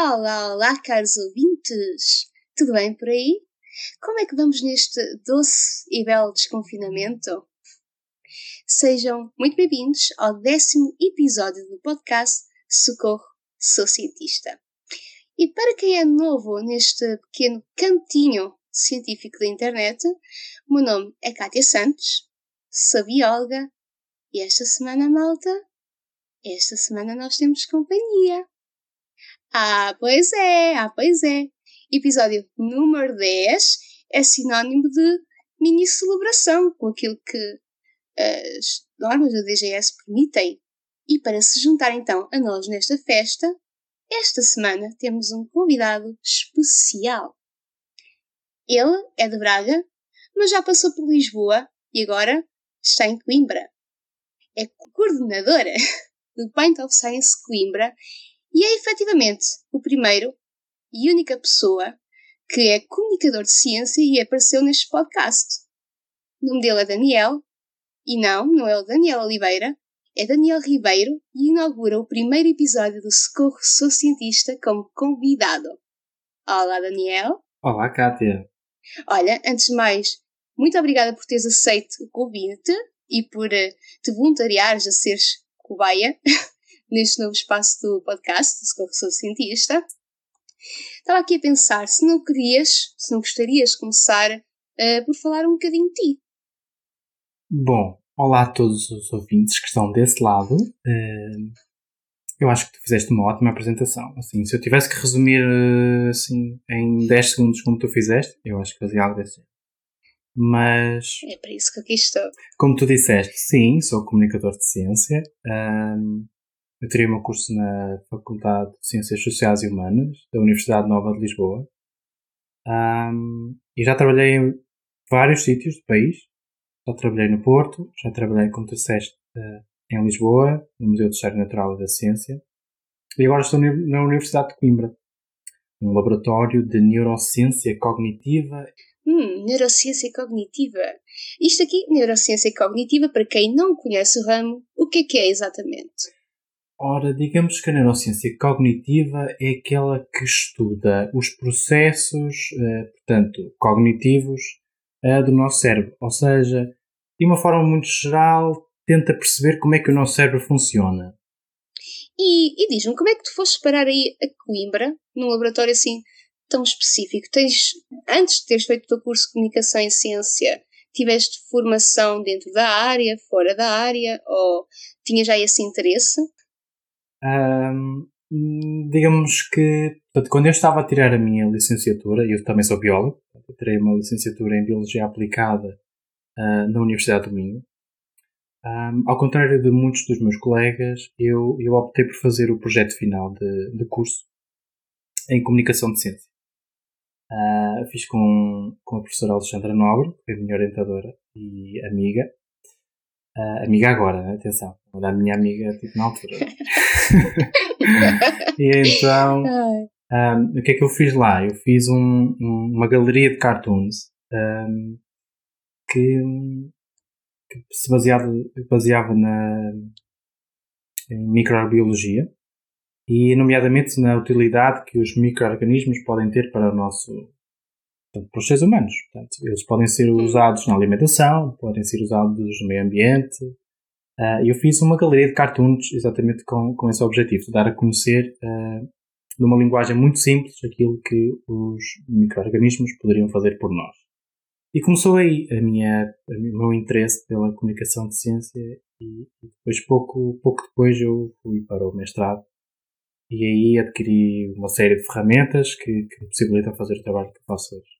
Olá, olá, caros ouvintes! Tudo bem por aí? Como é que vamos neste doce e belo desconfinamento? Sejam muito bem-vindos ao décimo episódio do podcast Socorro, Sou Cientista. E para quem é novo neste pequeno cantinho científico da internet, o meu nome é Kátia Santos, sou bióloga e esta semana, malta, esta semana nós temos companhia. Ah, pois é, ah, pois é. Episódio número 10 é sinónimo de mini celebração com aquilo que as normas da DGS permitem. E para se juntar então a nós nesta festa, esta semana temos um convidado especial. Ele é de Braga, mas já passou por Lisboa e agora está em Coimbra. É coordenadora do Paint of Science Coimbra e é efetivamente o primeiro e única pessoa que é comunicador de ciência e apareceu neste podcast. O nome dele é Daniel, e não, não é o Daniel Oliveira, é Daniel Ribeiro e inaugura o primeiro episódio do Socorro Sou Cientista como convidado. Olá, Daniel. Olá, Kátia. Olha, antes de mais, muito obrigada por teres aceito o convite e por uh, te voluntariares a seres cobaia neste novo espaço do podcast, do Sou Cientista. Estava aqui a pensar se não querias, se não gostarias de começar uh, por falar um bocadinho de ti. Bom, olá a todos os ouvintes que estão desse lado. Uh, eu acho que tu fizeste uma ótima apresentação. Assim, se eu tivesse que resumir assim, em 10 segundos como tu fizeste, eu acho que fazia algo desse Mas. É para isso que aqui estou. Como tu disseste, sim, sou comunicador de ciência. Um, eu tirei meu curso na Faculdade de Ciências Sociais e Humanas da Universidade Nova de Lisboa. Um, e já trabalhei em vários sítios do país. Já trabalhei no Porto, já trabalhei, como tu disseste, uh, em Lisboa, no Museu de História Natural e da Ciência. E agora estou na Universidade de Coimbra, um laboratório de neurociência cognitiva. Hum, neurociência cognitiva. Isto aqui, neurociência cognitiva, para quem não conhece o ramo, o que é que é exatamente? Ora, digamos que a neurociência cognitiva é aquela que estuda os processos, eh, portanto, cognitivos eh, do nosso cérebro. Ou seja, de uma forma muito geral, tenta perceber como é que o nosso cérebro funciona. E, e diz-me, como é que tu foste parar aí a Coimbra, num laboratório assim tão específico? Tens, antes de teres feito o teu curso de Comunicação em Ciência, tiveste formação dentro da área, fora da área, ou tinha já esse interesse? Um, digamos que, portanto, quando eu estava a tirar a minha licenciatura, eu também sou biólogo, eu tirei uma licenciatura em Biologia Aplicada uh, na Universidade do Minho. Um, ao contrário de muitos dos meus colegas, eu, eu optei por fazer o projeto final de, de curso em Comunicação de Ciência. Uh, fiz com, com a professora Alexandra Nobre, que foi a minha orientadora e amiga, Uh, amiga agora, né? atenção. Era a minha amiga tipo, na altura. e então, um, o que é que eu fiz lá? Eu fiz um, um, uma galeria de cartoons um, que, que, se baseava, baseava na em microbiologia e, nomeadamente, na utilidade que os microorganismos podem ter para o nosso portanto, para os seres humanos. Portanto, eles podem ser usados na alimentação, podem ser usados no meio ambiente. Uh, eu fiz uma galeria de cartoons exatamente com, com esse objetivo, de dar a conhecer uh, numa linguagem muito simples aquilo que os micro-organismos poderiam fazer por nós. E começou aí a minha, o meu interesse pela comunicação de ciência e depois, pouco, pouco depois, eu fui para o mestrado e aí adquiri uma série de ferramentas que, que me possibilitam fazer o trabalho que faço hoje.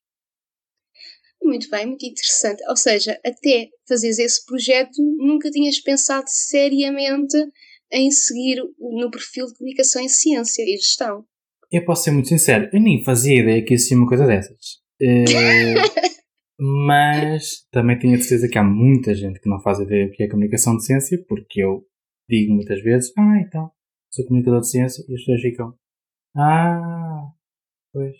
Muito bem, muito interessante. Ou seja, até fazeres esse projeto, nunca tinhas pensado seriamente em seguir no perfil de comunicação em ciência e gestão. Eu posso ser muito sincero, eu nem fazia ideia que existia uma coisa dessas. Uh, mas também tenho a certeza que há muita gente que não faz ideia do que é comunicação de ciência, porque eu digo muitas vezes, ah, então, sou comunicador de ciência, e as pessoas ficam, ah, pois.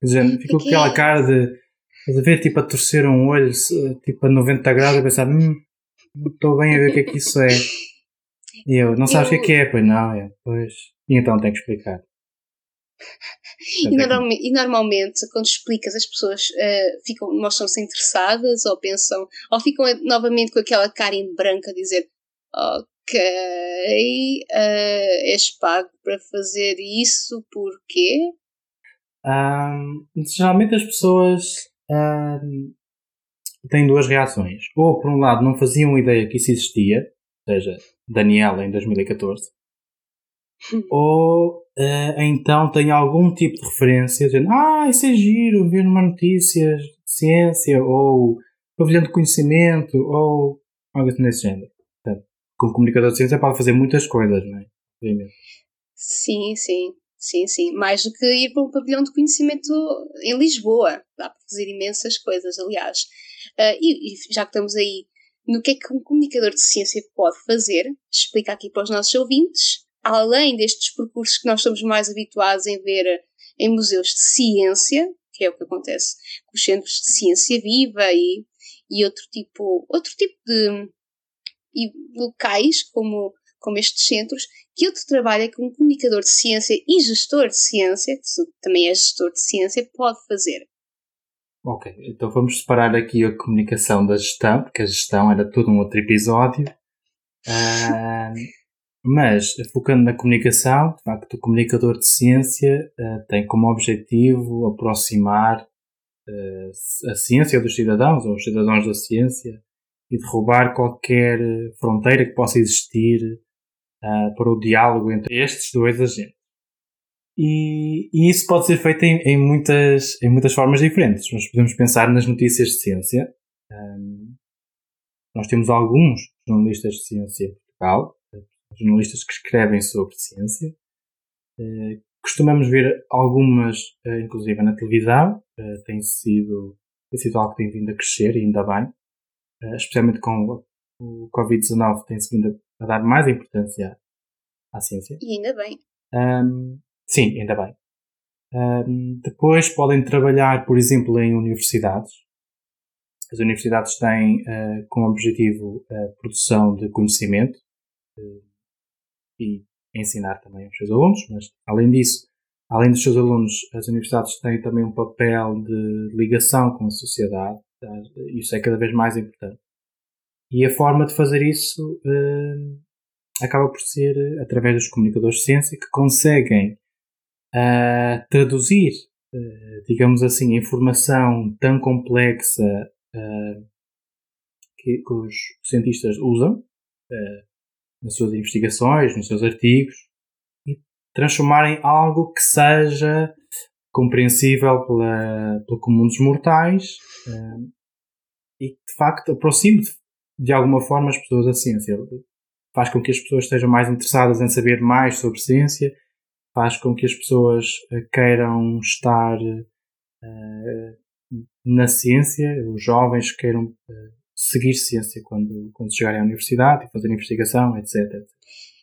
Quer dizer, com aquela cara de Estás a ver, tipo, a torcer um olho, tipo, a 90 graus, a pensar, hum, não estou bem a ver o que é que isso é. E eu, não sabes o que é que é? Pois não, é, pois. E então tenho que explicar. E, normalmente, e, normalmente, quando explicas, as pessoas uh, ficam, mostram-se interessadas ou pensam, ou ficam novamente com aquela cara em branco a dizer: Ok, uh, és pago para fazer isso, porquê? Um, geralmente as pessoas um, têm duas reações. Ou, por um lado, não faziam ideia que isso existia, ou seja, Daniela em 2014, ou uh, então tem algum tipo de referência, dizendo ah, isso é giro, ver uma notícia de ciência, ou pavilhão de conhecimento, ou algo assim desse género. Portanto, como comunicador de ciência pode fazer muitas coisas, não é? Sim, sim. Sim, sim. Mais do que ir para um pavilhão de conhecimento em Lisboa. Dá para fazer imensas coisas, aliás. Uh, e, e, já que estamos aí no que é que um comunicador de ciência pode fazer, explica aqui para os nossos ouvintes além destes percursos que nós estamos mais habituados em ver em museus de ciência, que é o que acontece com os centros de ciência viva e, e outro tipo, outro tipo de locais como, como estes centros, que outro trabalho é que um comunicador de ciência e gestor de ciência, que também é gestor de ciência, pode fazer. Ok, então vamos separar aqui a comunicação da gestão, porque a gestão era todo um outro episódio. Uh, Mas, focando na comunicação, de facto, o comunicador de ciência uh, tem como objetivo aproximar uh, a ciência dos cidadãos, ou os cidadãos da ciência, e derrubar qualquer fronteira que possa existir uh, para o diálogo entre estes dois agentes. E, e isso pode ser feito em, em, muitas, em muitas formas diferentes. Nós podemos pensar nas notícias de ciência. Um, nós temos alguns jornalistas de ciência em Portugal, jornalistas que escrevem sobre ciência. Uh, costumamos ver algumas, uh, inclusive na televisão, uh, tem, sido, tem sido algo que tem vindo a crescer e ainda bem, especialmente com o Covid-19 tem-se vindo a dar mais importância à ciência. E ainda bem. Um, sim, ainda bem. Um, depois podem trabalhar, por exemplo, em universidades. As universidades têm uh, como objetivo a produção de conhecimento, uh, e ensinar também aos seus alunos, mas além disso, além dos seus alunos, as universidades têm também um papel de ligação com a sociedade, tá? isso é cada vez mais importante. E a forma de fazer isso uh, acaba por ser através dos comunicadores de ciência que conseguem uh, traduzir, uh, digamos assim, informação tão complexa que, que, os cientistas usam, nas suas investigações, nos seus artigos, e transformarem algo que seja compreensível pela, pelo comum dos mortais e que de facto aproxime de, alguma forma as pessoas da ciência. Faz com que as pessoas estejam mais interessadas em saber mais sobre ciência, faz com que as pessoas uh, queiram estar uh, na ciência, os jovens queiram seguir ciência quando, quando chegarem à universidade e fazer investigação, etc.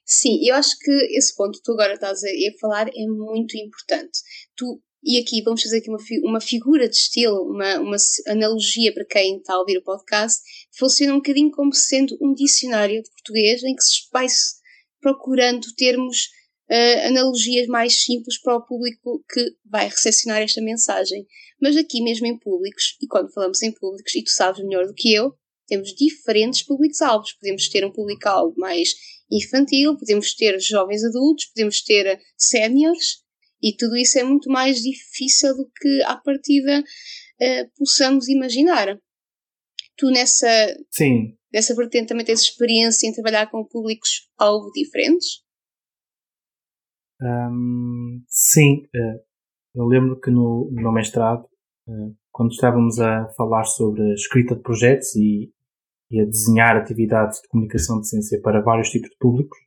Sim, eu acho que esse ponto que tu agora estás a, a falar é muito importante. Tu, e aqui vamos fazer aqui uma, uma figura de estilo, uma, uma analogia para quem está a ouvir o podcast, funciona um bocadinho como sendo um dicionário de português em que se vai procurando termos uh, analogias mais simples para o público que vai recepcionar esta mensagem. Mas aqui mesmo em públicos, e quando falamos em públicos, e tu sabes melhor do que eu, temos diferentes públicos-alvos. Podemos ter um público-alvo mais infantil, podemos ter jovens adultos, podemos ter séniores, e tudo isso é muito mais difícil do que à partida uh, possamos imaginar. Tu nessa, Sim. nessa vertente também tens experiência em trabalhar com públicos-alvo diferentes? Um, sim, uh, eu lembro que no, no meu mestrado, uh, quando estávamos a falar sobre a escrita de projetos e, e a desenhar atividades de comunicação de ciência para vários tipos de públicos,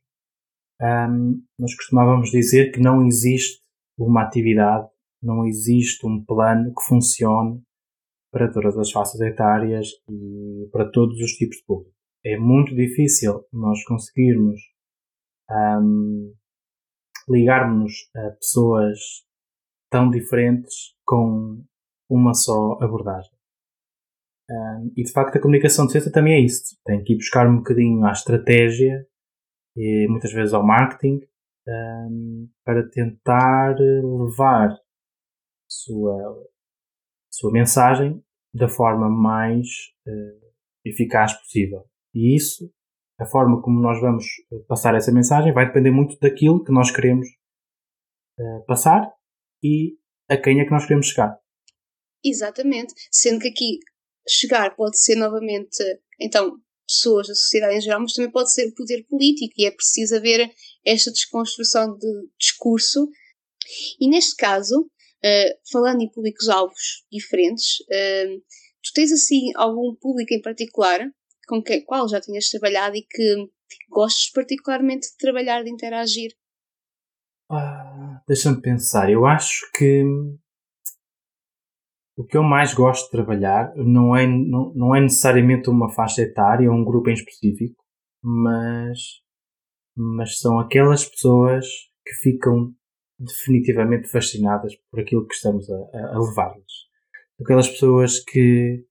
um, nós costumávamos dizer que não existe uma atividade, não existe um plano que funcione para todas as faixas etárias e para todos os tipos de público. É muito difícil nós conseguirmos um, ligarmos a pessoas tão diferentes com uma só abordagem. Um, e de facto a comunicação de ciência também é isso. Tem que ir buscar um bocadinho à estratégia e muitas vezes ao marketing um, para tentar levar a sua, sua mensagem da forma mais uh, eficaz possível. E isso, a forma como nós vamos passar essa mensagem, vai depender muito daquilo que nós queremos uh, passar e a quem é que nós queremos chegar. Exatamente. Sendo que aqui chegar pode ser novamente, então, pessoas da sociedade em geral, mas também pode ser o poder político e é preciso haver esta desconstrução de discurso. E neste caso, uh, falando em públicos-alvos diferentes, uh, tu tens assim algum público em particular com que, qual já tinhas trabalhado e que gostes particularmente de trabalhar, de interagir? Ah, Deixa-me pensar. Eu acho que o que eu mais gosto de trabalhar não é, não, não é necessariamente uma faixa etária ou um grupo em específico, mas, mas são aquelas pessoas que ficam definitivamente fascinadas por aquilo que estamos a, a levar-lhes. Aquelas pessoas que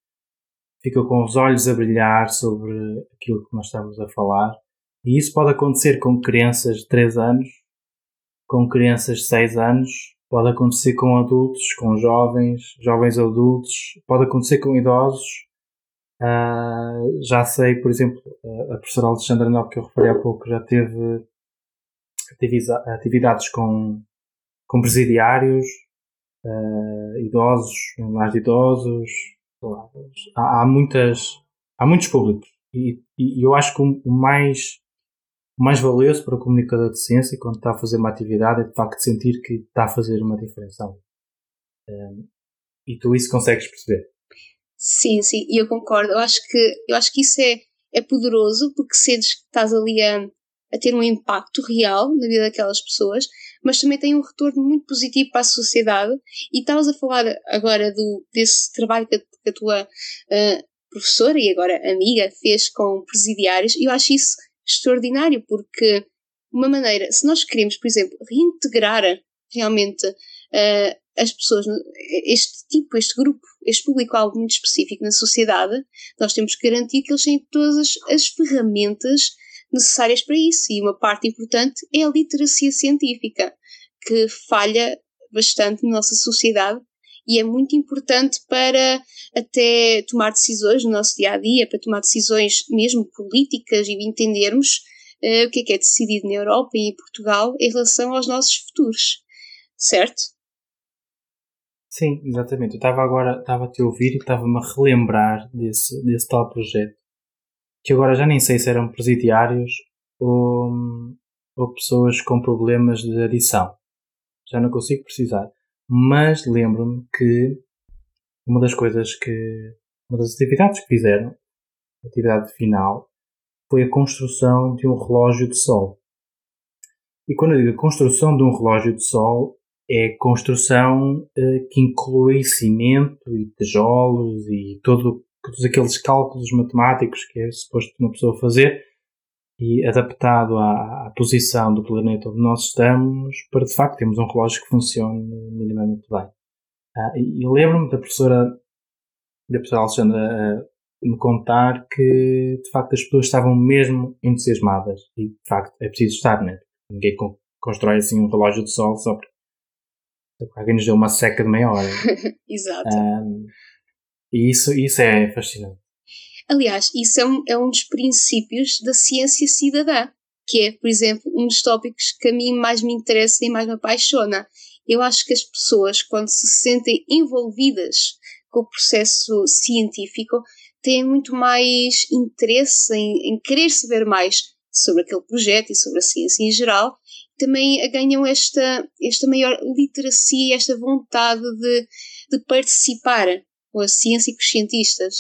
ficam com os olhos a brilhar sobre aquilo que nós estamos a falar. E isso pode acontecer com crianças de 3 anos, com crianças de 6 anos, Pode acontecer com adultos, com jovens, jovens adultos, pode acontecer com idosos. Uh, já sei, por exemplo, a professora Alexandra Nobre, que eu referi há pouco, já teve atividades com, com presidiários, uh, idosos, mais de idosos. Há, há, muitas, há muitos públicos. E, e eu acho que o mais o mais valioso para o comunicador de ciência quando está a fazer uma atividade é de facto sentir que está a fazer uma diferença. Um, e tu isso consegues perceber? Sim, sim, e eu concordo. Eu acho que, eu acho que isso é, é poderoso porque sentes que estás ali a, a ter um impacto real na vida daquelas pessoas, mas também tem um retorno muito positivo para a sociedade. E estavas a falar agora do, desse trabalho que a, que a tua uh, professora e agora amiga fez com presidiários, e eu acho isso extraordinário, porque uma maneira, se nós queremos, por exemplo, reintegrar realmente uh, as pessoas, este tipo, este grupo, este público-alvo muito específico na sociedade, nós temos que garantir que eles têm todas as, as ferramentas necessárias para isso. E uma parte importante é a literacia científica, que falha bastante na nossa sociedade e é muito importante para até tomar decisões no nosso dia a dia, para tomar decisões mesmo políticas e entendermos uh, o que é que é decidido na Europa e em Portugal em relação aos nossos futuros, certo? Sim, exatamente. Eu estava agora, estava a te ouvir e estava-me a relembrar desse, desse tal projeto, que agora já nem sei se eram presidiários ou, ou pessoas com problemas de adição. Já não consigo precisar. Mas lembro-me que uma das coisas que. Uma das atividades que fizeram, a atividade final, foi a construção de um relógio de sol. E quando eu digo a construção de um relógio de sol, é construção eh, que inclui cimento e tijolos e todo, todos aqueles cálculos matemáticos que é suposto uma pessoa fazer e adaptado à, à, posição do planeta onde nós estamos para de facto termos um relógio que funcione minimamente bem. Ah, e, lembro-me da professora, da professora Alexandra uh, me contar que de facto as pessoas estavam mesmo entusiasmadas e de facto é preciso estar, né? Ninguém constrói assim um relógio de sol só porque alguém nos deu uma seca de meia hora. Exato. Um, e isso, isso é fascinante. Aliás, isso é um, é um dos princípios da ciência cidadã, que é, por exemplo, um dos tópicos que a mim mais me interessa e mais me apaixona. Eu acho que as pessoas, quando se sentem envolvidas com o processo científico, têm muito mais interesse em, em querer saber mais sobre aquele projeto e sobre a ciência em geral. Também ganham esta, esta maior literacia, esta vontade de, de participar com a ciência e com os cientistas.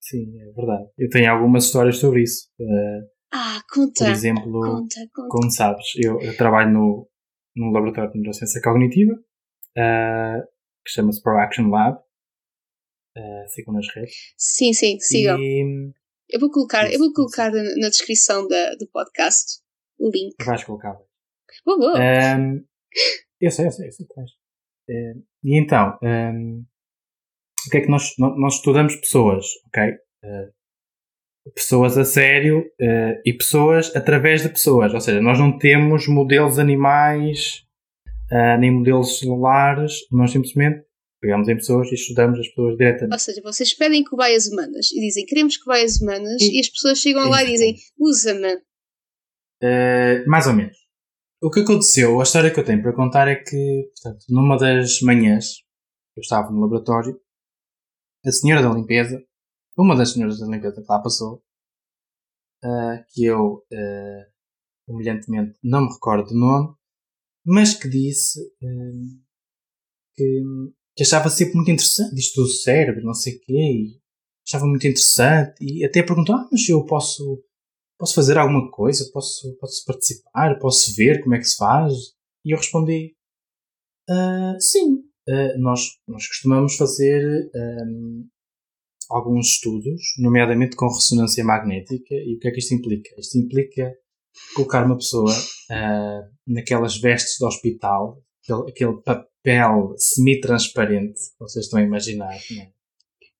Sim, é verdade. Eu tenho algumas histórias sobre isso. Uh, ah, conta. Por exemplo, conta, conta. como sabes, eu, eu, trabalho no, no laboratório de neurociência cognitiva, uh, que chama-se ProAction Lab. Uh, sigam nas redes. Sim, sim, sigam. E... Eu vou colocar, eu vou colocar na, na, descrição da, do podcast o link. Vais colocar. Vou, vou. Um, eu sei, eu sei, eu sei que vais. Uh, e então, um, o que é que nós, nós estudamos pessoas, ok? Uh, pessoas a sério uh, e pessoas através de pessoas. Ou seja, nós não temos modelos animais uh, nem modelos celulares, nós simplesmente pegamos em pessoas e estudamos as pessoas diretamente. Ou seja, vocês pedem cobaias humanas e dizem queremos cobaias humanas e, e as pessoas chegam lá e dizem usa-me. Uh, mais ou menos. O que aconteceu, a história que eu tenho para contar é que, portanto, numa das manhãs, eu estava no laboratório, a senhora da limpeza, uma das senhoras da limpeza que lá passou, uh, que eu, uh, humilhantemente, não me recordo do nome, mas que disse uh, que, que, achava sempre muito interessante isto do cérebro, não sei o quê, e achava muito interessante, e até perguntou, ah, mas eu posso, posso fazer alguma coisa, posso, posso participar, posso ver como é que se faz? E eu respondi, uh, sim, uh, nós, nós costumamos fazer um, alguns estudos, nomeadamente com ressonância magnética, e o que é que isto implica? Isto implica colocar uma pessoa uh, naquelas vestes do hospital, aquele, aquele papel semi-transparente, vocês estão a imaginar, não é?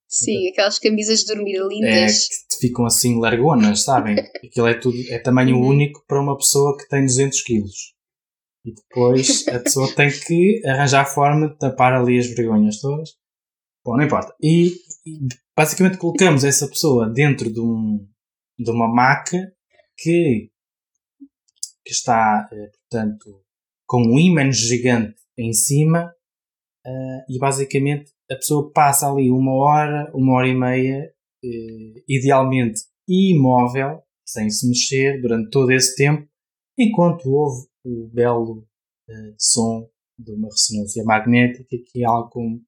Sim, aquelas camisas de dormir lindas. Ficam assim largonas, sabem? Aquilo é tudo, é tamanho uhum. único para uma pessoa que tem 200 quilos. E depois a pessoa tem que arranjar a forma de tapar ali as vergonhas todas. Bom, não importa. E, e basicamente colocamos essa pessoa dentro de, um, de uma maca que, que está, eh, portanto, com um ímã gigante em cima uh, e basicamente a pessoa passa ali uma hora, uma hora e meia, uh, idealmente imóvel, sem se mexer durante todo esse tempo, enquanto ouve o belo uh, som de uma ressonância magnética que é algo como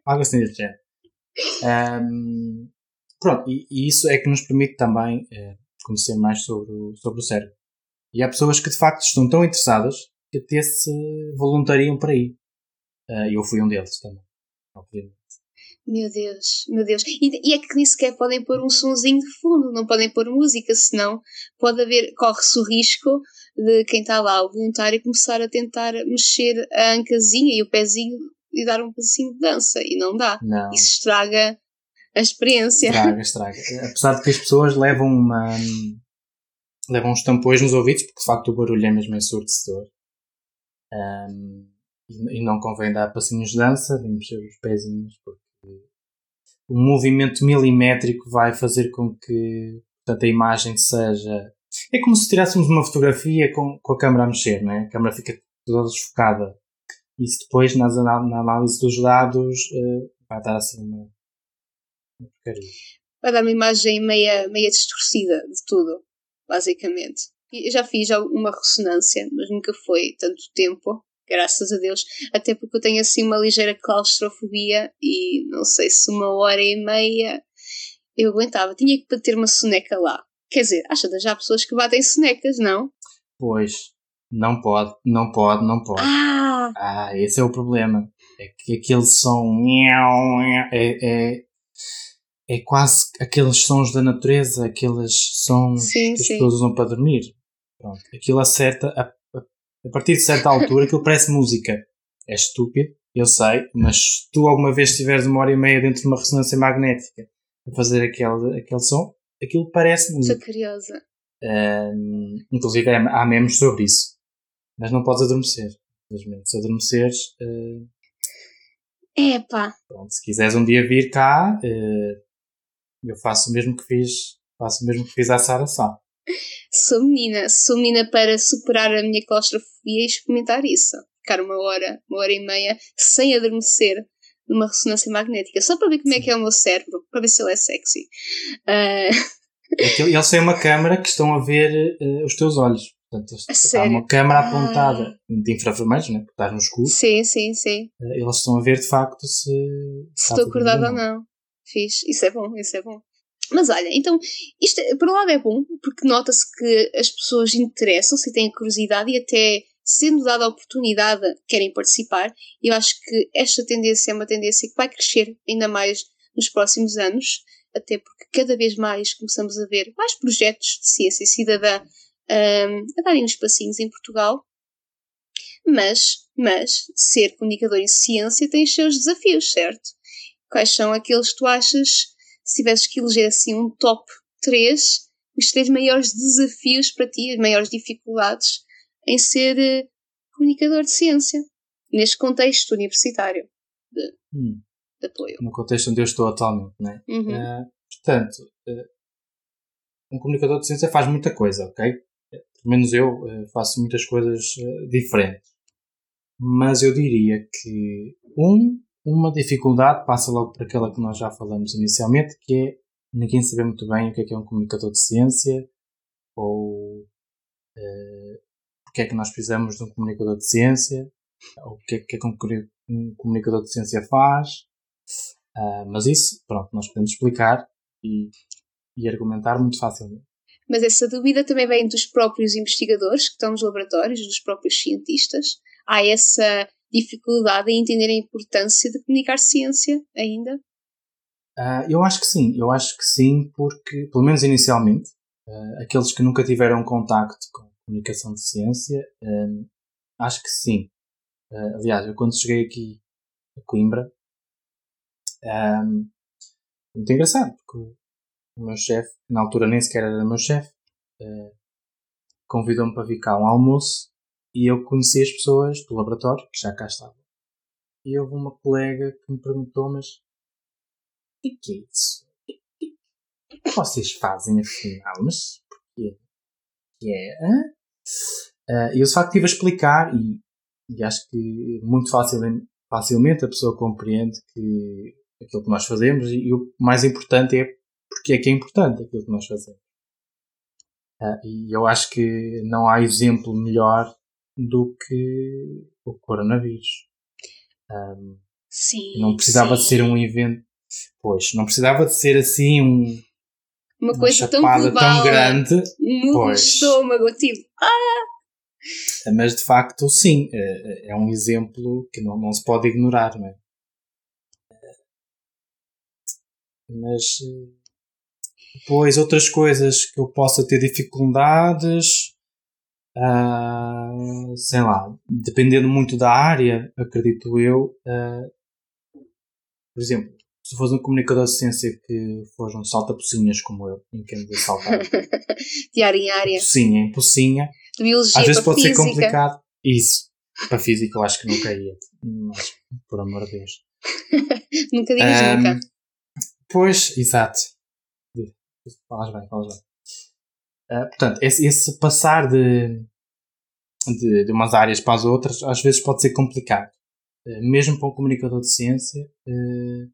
algo assim desse género. Um, pronto, e, e, isso é que nos permite também uh, conhecer mais sobre o, sobre o cérebro. E há pessoas que de facto estão tão interessadas que até se voluntariam para ir. Uh, eu fui um deles também, obviamente. Meu Deus, meu Deus. E, e, é que nem sequer podem pôr um sonzinho de fundo, não podem pôr música, senão pode haver, corre-se o risco de quem está lá, o voluntário, começar a tentar mexer a ancazinha e o pezinho e dar um pedacinho de dança. E não dá. Não. Isso estraga a experiência. Estraga, estraga. Apesar de que as pessoas levam uma. levam uns tampões nos ouvidos, porque de facto o barulho é mesmo ensurdecedor. Um, e não convém dar passinhos de dança, nem mexer os pezinhos, porque o movimento milimétrico vai fazer com que portanto, a imagem seja. É como se tirássemos uma fotografia com, com a câmera a mexer, não é? A câmera fica toda desfocada. Isso depois, nas, na, análise dos dados, uh, vai dar assim uma. Vai dar uma imagem meia, meia distorcida de tudo, basicamente. Eu já fiz uma ressonância, mas nunca foi tanto tempo graças a Deus, até porque eu tenho assim uma ligeira claustrofobia e não sei se uma hora e meia eu aguentava. Tinha que bater uma soneca lá. Quer dizer, acha já há pessoas que batem sonecas, não? Pois, não pode, não pode, não pode. Ah, ah esse é o problema. É que aquele som é, é, é quase aqueles sons da natureza, aqueles sons sim, que as sim. pessoas usam para dormir. Pronto, aquilo acerta a a partir de certa altura aquilo parece música. É estúpido, eu sei, mas se tu alguma vez estiveres uma hora e meia dentro de uma ressonância magnética a fazer aquele, aquele som, aquilo parece música. Estou curiosa. Um, inclusive há memes sobre isso. Mas não podes adormecer. Infelizmente, se adormeceres. Uh, Epá! Pronto, se quiseres um dia vir cá, uh, eu faço o mesmo que fiz. Faço o mesmo que fiz à Sara Sá sou menina, sou menina para superar a minha claustrofobia e experimentar isso. Ficar uma hora, uma hora e meia sem adormecer numa ressonância magnética, só para ver como é que é o meu cérebro, para ver se ele é sexy. Uh... É eles têm uma câmera que estão a ver uh, os teus olhos. Portanto, há uma câmera ah. apontada de infravermelhos, né? porque estás no escuro. Sim, sim, sim. Uh, eles estão a ver de facto se. Se estou acordada ou não. Fiz. Isso é bom, isso é bom. Mas olha, então, isto por um lado é bom, porque nota-se que as pessoas interessam-se e têm curiosidade e até sendo dada a oportunidade querem participar. E eu acho que esta tendência é uma tendência que vai crescer ainda mais nos próximos anos, até porque cada vez mais começamos a ver mais projetos de ciência cidadã um, a darem uns passinhos em Portugal. Mas, mas, ser comunicador em ciência tem os seus desafios, certo? quais são aqueles que tu achas, se tivesses que eleger assim um top 3, os três maiores desafios para ti, as maiores dificuldades em ser uh, comunicador de ciência, neste contexto universitário de, hum. de, apoio. No contexto onde eu estou atualmente, não é? Uhum. Uh, portanto, uh, um comunicador de ciência faz muita coisa, ok? Pelo menos eu faço muitas coisas diferentes. Mas eu diria que, um, uma dificuldade passa logo por aquela que nós já falamos inicialmente, que é ninguém saber muito bem o que é que é um comunicador de ciência ou uh, porque é que nós precisamos de um comunicador de ciência ou o que é que, é que um comunicador de ciência faz. Uh, mas isso, pronto, nós podemos explicar e, e argumentar muito facilmente. Mas essa dúvida também vem dos próprios investigadores que estão nos laboratórios, dos próprios cientistas. Há essa dificuldade em entender a importância de comunicar ciência ainda? Uh, eu acho que sim, eu acho que sim, porque, pelo menos inicialmente, uh, aqueles que nunca tiveram contacto com comunicação de ciência, um, acho que sim. Uh, aliás, eu quando cheguei aqui a Coimbra, um, muito engraçado, porque o meu chefe, na altura nem sequer era meu chefe, convidou-me para vir cá a um almoço e eu conheci as pessoas do laboratório, que já cá estavam. E houve uma colega que me perguntou, mas o que é isso? O que vocês fazem afinal? Mas porquê? Que é? Uh, e eu facto estive a explicar e, e acho que muito facilmente, facilmente a pessoa compreende que aquilo que nós fazemos e, e o mais importante é porque é que é importante aquilo que nós fazemos. Uh, e eu acho que não há exemplo melhor do que o coronavírus. Um, sim. Não precisava sim. de ser um evento. Pois, não precisava de ser assim um. Uma, uma coisa tão global, tão grande. No estômago, tipo. Ah! Mas de facto, sim, é, é um exemplo que não, não se pode ignorar, não é? Mas depois outras coisas que eu possa ter dificuldades Uh, sei lá, dependendo muito da área, acredito eu. Uh, por exemplo, se fosse um comunicador de ciência que fosse um salta-pocinhas como eu, em que a saltar de área em área, pocinha em pocinha, biologia às vezes pode física. ser complicado. Isso, para física eu acho que nunca ia, mas, por amor de Deus. nunca digas um, nunca. Pois, exato. Falas bem, falas bem. Uh, portanto, esse, esse passar de, de, de, umas áreas para as outras às vezes pode ser complicado. Uh, mesmo para um comunicador de ciência, uh,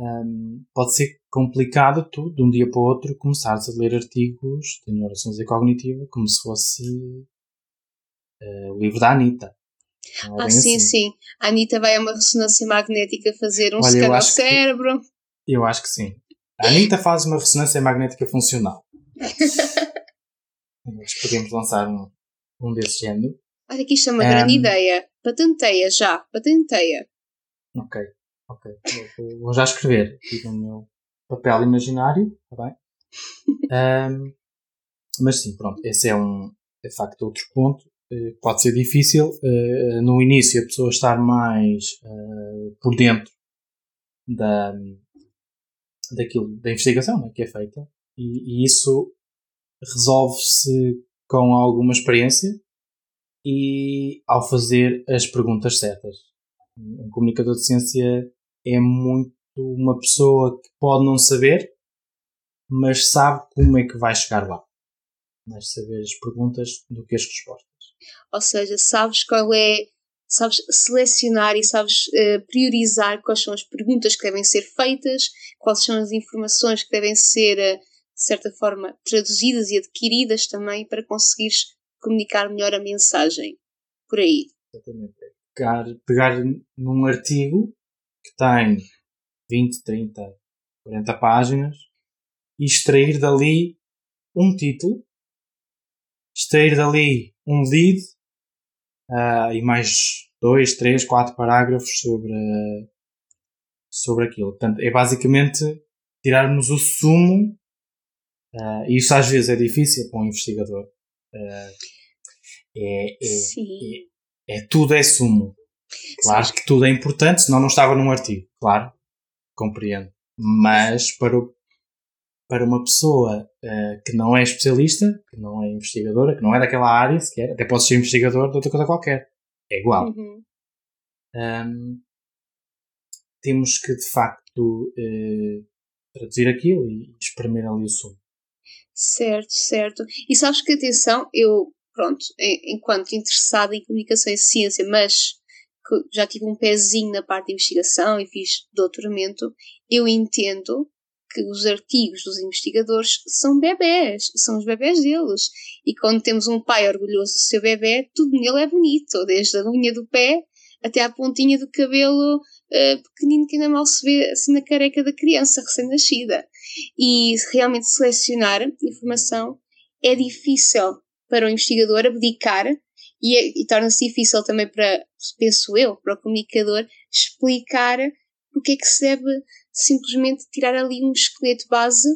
ah, um, pode ser complicado tu, de um dia para o outro, começares a ler artigos de neurociência cognitiva como se fosse o livro da Anitta. Ah, sim, assim. sim. A Anitta vai a uma ressonância magnética fazer um Olha, scan ao cérebro. Que, eu acho que sim. A Anitta faz uma ressonância magnética funcional. Podemos lançar um, um desse género. Olha, aqui isto é uma um, grande ideia. Patenteia já, patenteia. Ok, ok. Vou, vou já escrever aqui no meu papel imaginário, está bem? um, mas sim, pronto, esse é um, é de facto outro ponto. Uh, pode ser difícil uh, no início a pessoa estar mais uh, por dentro da, daquilo, da investigação né, que é feita e, e isso resolve-se com alguma experiência e ao fazer as perguntas certas. Um comunicador de ciência é muito uma pessoa que pode não saber, mas sabe como é que vai chegar lá. Mais saber as perguntas do que as respostas. Ou seja, sabes qual é, sabes selecionar e sabes uh, priorizar quais são as perguntas que devem ser feitas, quais são as informações que devem ser uh, de certa forma, traduzidas e adquiridas também para conseguires comunicar melhor a mensagem. Por aí. Exatamente. Pegar, pegar num artigo que tem 20, 30, 40 páginas e extrair dali um título, extrair dali um lead uh, e mais dois, três, quatro parágrafos sobre, sobre aquilo. Portanto, é basicamente tirarmos o sumo Uh, isso às vezes é difícil para um investigador. Uh, é, é, é, é, tudo é sumo. Claro Sim. que tudo é importante, senão não estava num artigo, claro. compreendo. Mas para, o, para uma pessoa uh, que não é especialista, que não é investigadora, que não é daquela área sequer, até pode ser investigador de outra coisa qualquer. É igual. Uhum. Um, temos que, de facto, traduzir aquilo e espremer ali o sumo. Certo, certo. E sabes que, atenção, eu, pronto, enquanto interessada em comunicação e ciência, mas que já tive um pezinho na parte de investigação e fiz doutoramento, eu entendo que os artigos dos investigadores são bebés, são os bebés deles. E quando temos um pai orgulhoso do seu bebê, tudo nele é bonito, desde a unha do pé até à pontinha do cabelo uh, pequenino que ainda mal se vê assim na careca da criança recém-nascida. E realmente selecionar informação é difícil para o investigador abdicar e, é, e torna-se difícil também para, penso eu, para o comunicador explicar porque é que se deve simplesmente tirar ali um esqueleto base,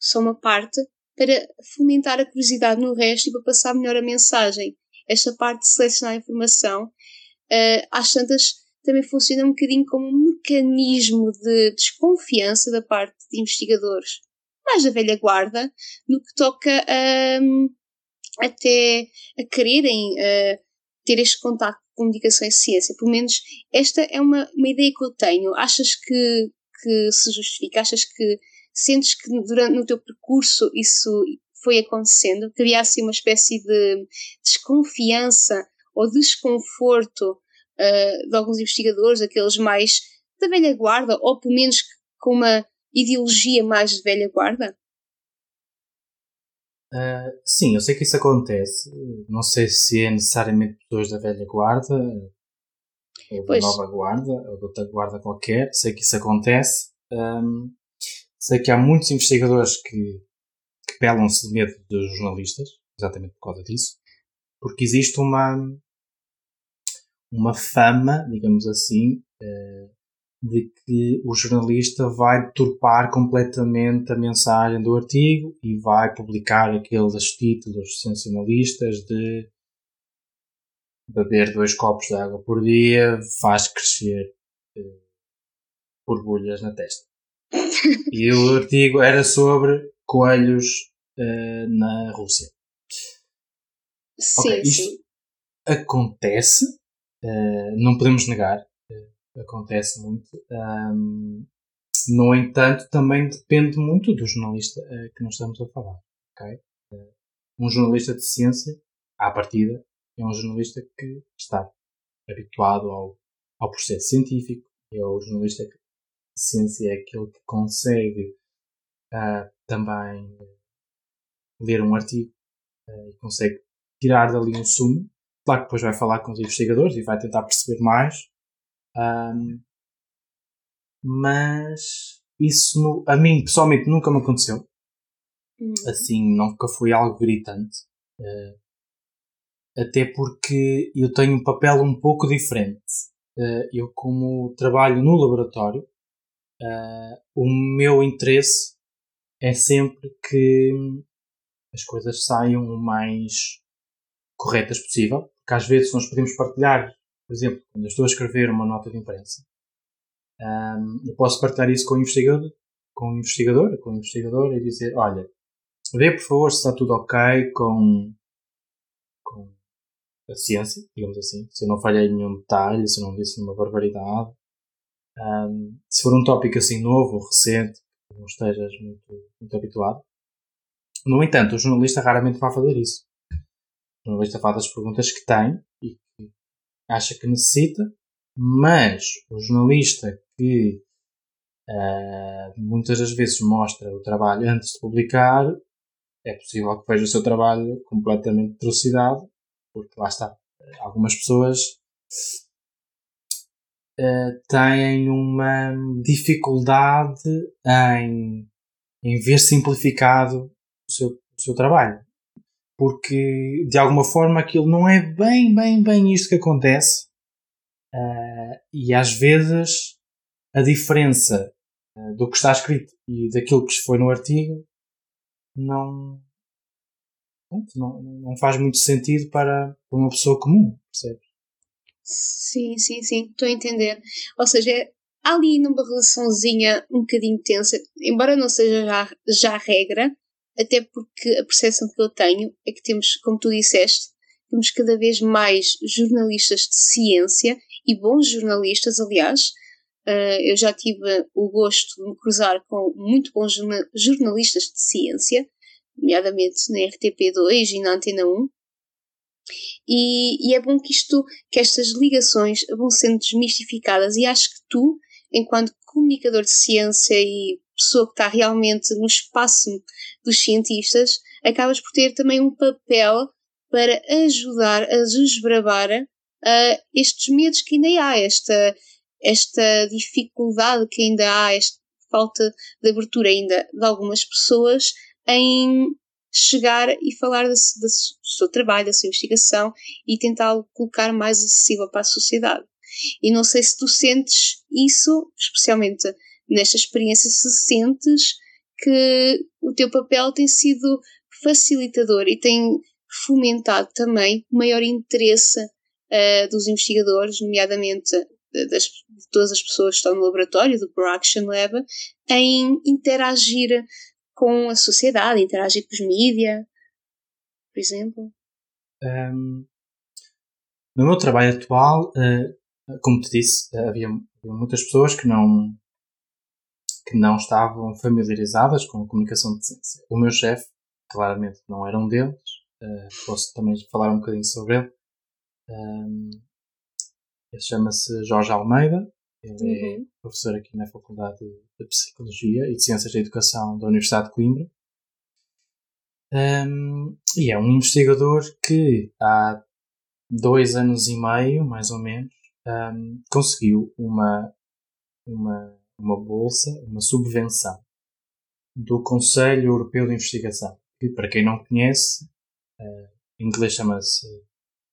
só uma parte, para fomentar a curiosidade no resto e para passar melhor a mensagem. Esta parte de selecionar a informação, uh, às tantas, também funciona um bocadinho como um mecanismo de desconfiança da parte de investigadores, mais da velha guarda, no que toca a. Um, até a quererem uh, ter este contato com comunicação e ciência. Pelo menos esta é uma, uma ideia que eu tenho. Achas que, que se justifica? Achas que sentes que durante no teu percurso isso foi acontecendo? Que havia assim uma espécie de desconfiança ou desconforto uh, de alguns investigadores, aqueles mais da velha guarda, ou pelo menos com uma ideologia mais de velha guarda? Uh, sim, eu sei que isso acontece. Não sei se é necessariamente pessoas da velha guarda, ou da nova guarda, ou de outra guarda qualquer. Sei que isso acontece. Um, sei que há muitos investigadores que, que pelam-se de medo dos jornalistas, exatamente por causa disso, porque existe uma, uma fama, digamos assim, uh, de que o jornalista vai deturpar completamente a mensagem do artigo e vai publicar aqueles títulos sensacionalistas de beber dois copos de água por dia faz crescer eh, borbulhas na testa. e o artigo era sobre coelhos eh, na Rússia. Sim, okay, isto sim. acontece, uh, não podemos negar, acontece muito. Um, no entanto, também depende muito do jornalista uh, que nós estamos a falar. Okay? Uh, um jornalista de ciência, à partida, é um jornalista que está habituado ao, ao processo científico, é o jornalista que de ciência é aquele que consegue uh, também ler um artigo e consegue tirar dali um sumo. Claro que depois vai falar com os investigadores e vai tentar perceber mais, um, mas isso no, a mim pessoalmente nunca me aconteceu. Uhum. Assim, nunca foi algo gritante. Uh, até porque eu tenho um papel um pouco diferente. Uh, eu, como trabalho no laboratório, uh, o meu interesse é sempre que as coisas saiam o mais corretas possível, porque às vezes nós podemos partilhar por exemplo, quando eu estou a escrever uma nota de imprensa, um, eu posso partilhar isso com o investigador, com o investigador, com o investigador e dizer, olha, vê por favor se está tudo ok com, com a ciência, digamos assim, se eu não falhei nenhum detalhe, se eu não disse nenhuma barbaridade. Um, se for um tópico assim novo recente, não estejas muito, muito habituado. No entanto, o jornalista raramente vai fazer isso. O jornalista faz as perguntas que tem acha que necessita, mas o jornalista que uh, muitas das vezes mostra o trabalho antes de publicar, é possível que veja o seu trabalho completamente atrocidade, porque lá está, algumas pessoas uh, têm uma dificuldade em, em ver simplificado o seu, o seu trabalho porque de alguma forma aquilo não é bem, bem, bem isto que acontece. Uh, e às vezes a diferença uh, do que está escrito e daquilo que foi no artigo não, não, não faz muito sentido para, para uma pessoa comum, percebes? Sim, sim, sim, estou a entender. Ou seja, há ali numa relaçãozinha um bocadinho tensa, embora não seja já, já regra, até porque a percepção que eu tenho é que temos, como tu disseste, temos cada vez mais jornalistas de ciência e bons jornalistas, aliás. Uh, eu já tive o gosto de me cruzar com muito bons jornalistas de ciência, nomeadamente na RTP2 e na Antena 1. E, e, é bom que isto, que estas ligações vão sendo desmistificadas e acho que tu, enquanto comunicador de ciência e pessoa que está realmente no espaço dos cientistas, acabas por ter também um papel para ajudar a desbravar uh, estes medos que ainda há, esta, esta dificuldade que ainda há, esta falta de abertura ainda de algumas pessoas em chegar e falar do, seu trabalho, da sua investigação e tentá-lo colocar mais acessível para a sociedade. E não sei se tu sentes isso, especialmente nesta experiência, se sentes que o teu papel tem sido facilitador e tem fomentado também maior interesse uh, dos investigadores, nomeadamente das, de todas as pessoas que estão no laboratório do Production Lab, em interagir com a sociedade, interagir com os mídias, por exemplo? Um, no meu trabalho atual, uh, como te disse, havia, havia, muitas pessoas que não que não estavam familiarizadas com a comunicação de ciência. O meu chefe, claramente, não era um deles. Uh, posso também falar um bocadinho sobre ele. Um, ele chama-se Jorge Almeida. Ele é uhum. é professor aqui na Faculdade de Psicologia e de Ciências da Educação da Universidade de Coimbra. Um, e é um investigador que há dois anos e meio, mais ou menos, um, conseguiu uma, uma, uma bolsa, uma subvenção do Conselho Europeu de Investigação, que para quem não conhece, uh, em inglês chama-se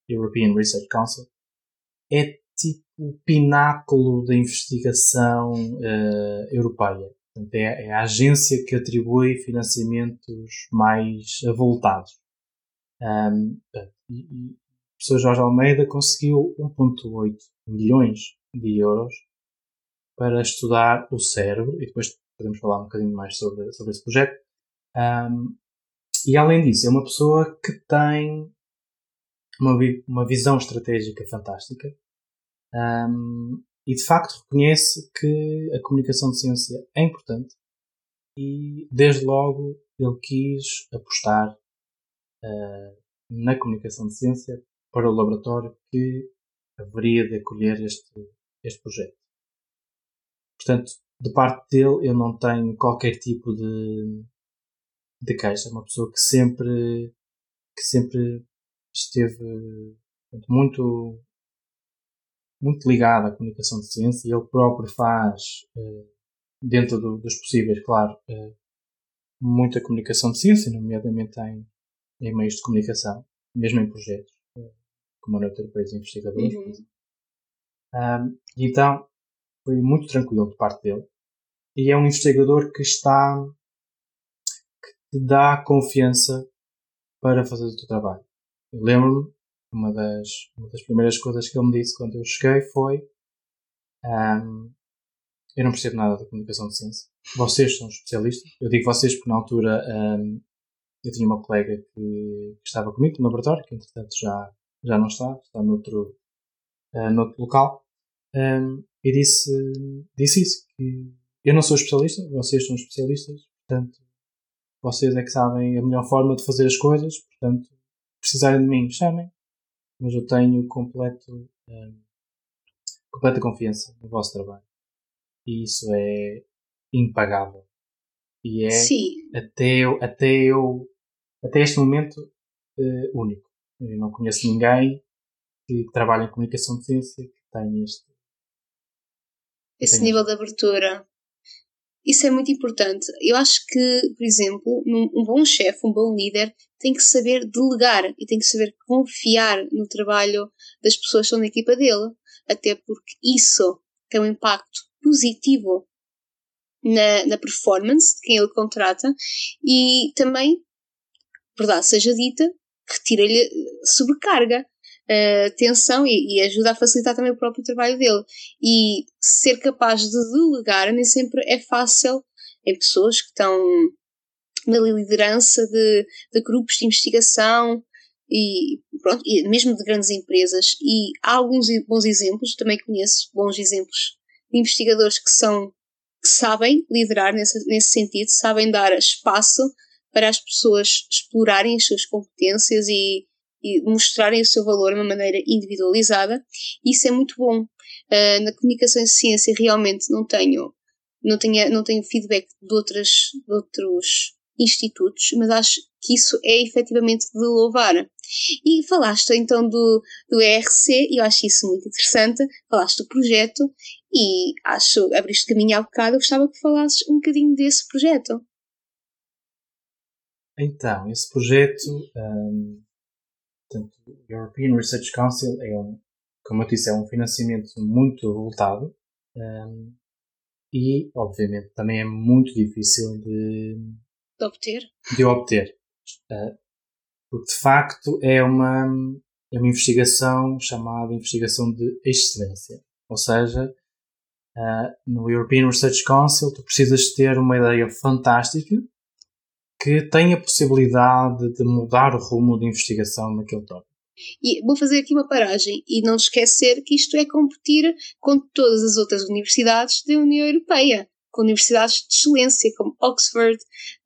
European Research Council, é tipo o pináculo da investigação uh, europeia. Portanto, é, é, a agência que atribui financiamentos mais avultados. Um, e, e o professor Jorge Almeida conseguiu 1,8 milhões de euros para estudar o cérebro, e depois podemos falar um bocadinho mais sobre, sobre esse projeto. Um, e além disso, é uma pessoa que tem uma, uma visão estratégica fantástica um, e de facto reconhece que a comunicação de ciência é importante e desde logo ele quis apostar uh, na comunicação de ciência para o laboratório que haveria de acolher este, este projeto. Portanto, de parte dele, eu não tenho qualquer tipo de, de queixa. É uma pessoa que sempre, que sempre esteve muito muito ligado à comunicação de ciência e ele próprio faz, eh, dentro do, dos possíveis, claro, eh, muita comunicação de ciência, nomeadamente em, em meios de comunicação, mesmo em projetos, eh, como a Noite Europeia de Investigadores. Uhum. Um, então, foi muito tranquilo de parte dele. E é um investigador que está, que te dá confiança para fazer o teu trabalho. Eu lembro-me uma das, uma das primeiras coisas que ele me disse quando eu cheguei foi um, eu não percebo nada da comunicação de ciência. Vocês são especialistas. Eu digo vocês porque na altura um, eu tinha uma colega que, que, estava comigo no laboratório, que entretanto já, já não está, está noutro, uh, noutro local, um, e disse, disse isso, que eu não sou especialista, vocês são especialistas, portanto, vocês é que sabem a melhor forma de fazer as coisas, portanto, precisarem de mim, chamem, mas eu tenho completo, um, completa confiança no vosso trabalho. E isso é impagável. E é Sim. até eu, até eu, até este momento uh, único. Eu não conheço ninguém que trabalhe em comunicação de ciência que tenha este esse nível de abertura. Isso é muito importante. Eu acho que, por exemplo, um bom chefe, um bom líder, tem que saber delegar e tem que saber confiar no trabalho das pessoas que estão na equipa dele, até porque isso tem um impacto positivo na, na performance de quem ele contrata e também, verdade seja dita, retira-lhe sobrecarga. Uh, tensão e, e, ajuda a facilitar também o próprio trabalho dele. E ser capaz de delegar nem sempre é fácil em pessoas que estão na liderança de, de grupos de investigação e, pronto, e mesmo de grandes empresas. E há alguns bons exemplos, também conheço bons exemplos de investigadores que são que sabem liderar nesse, nesse sentido, sabem dar espaço para as pessoas explorarem as suas competências e, e mostrarem o seu valor de uma maneira individualizada. Isso é muito bom. Uh, na comunicação e ciência realmente não tenho, não tenho, não tenho feedback de, outras, de outros institutos, mas acho que isso é efetivamente de louvar. E falaste então do, do ERC, e eu acho isso muito interessante, falaste do projeto e acho, abriste caminho há bocado, eu gostava que falasses um bocadinho desse projeto. Então, esse projeto, um, portanto, o European Research Council é um, como eu disse, é um financiamento muito voltado um, e, obviamente, também é muito difícil de, de obter. De obter. Uh, porque, de facto, é uma, é uma investigação chamada investigação de excelência. Ou seja, uh, no European Research Council tu precisas ter uma ideia fantástica que tem a possibilidade de mudar o rumo de investigação naquele tópico. E vou fazer aqui uma paragem e não esquecer que isto é competir com todas as outras universidades da União Europeia, com universidades de excelência como Oxford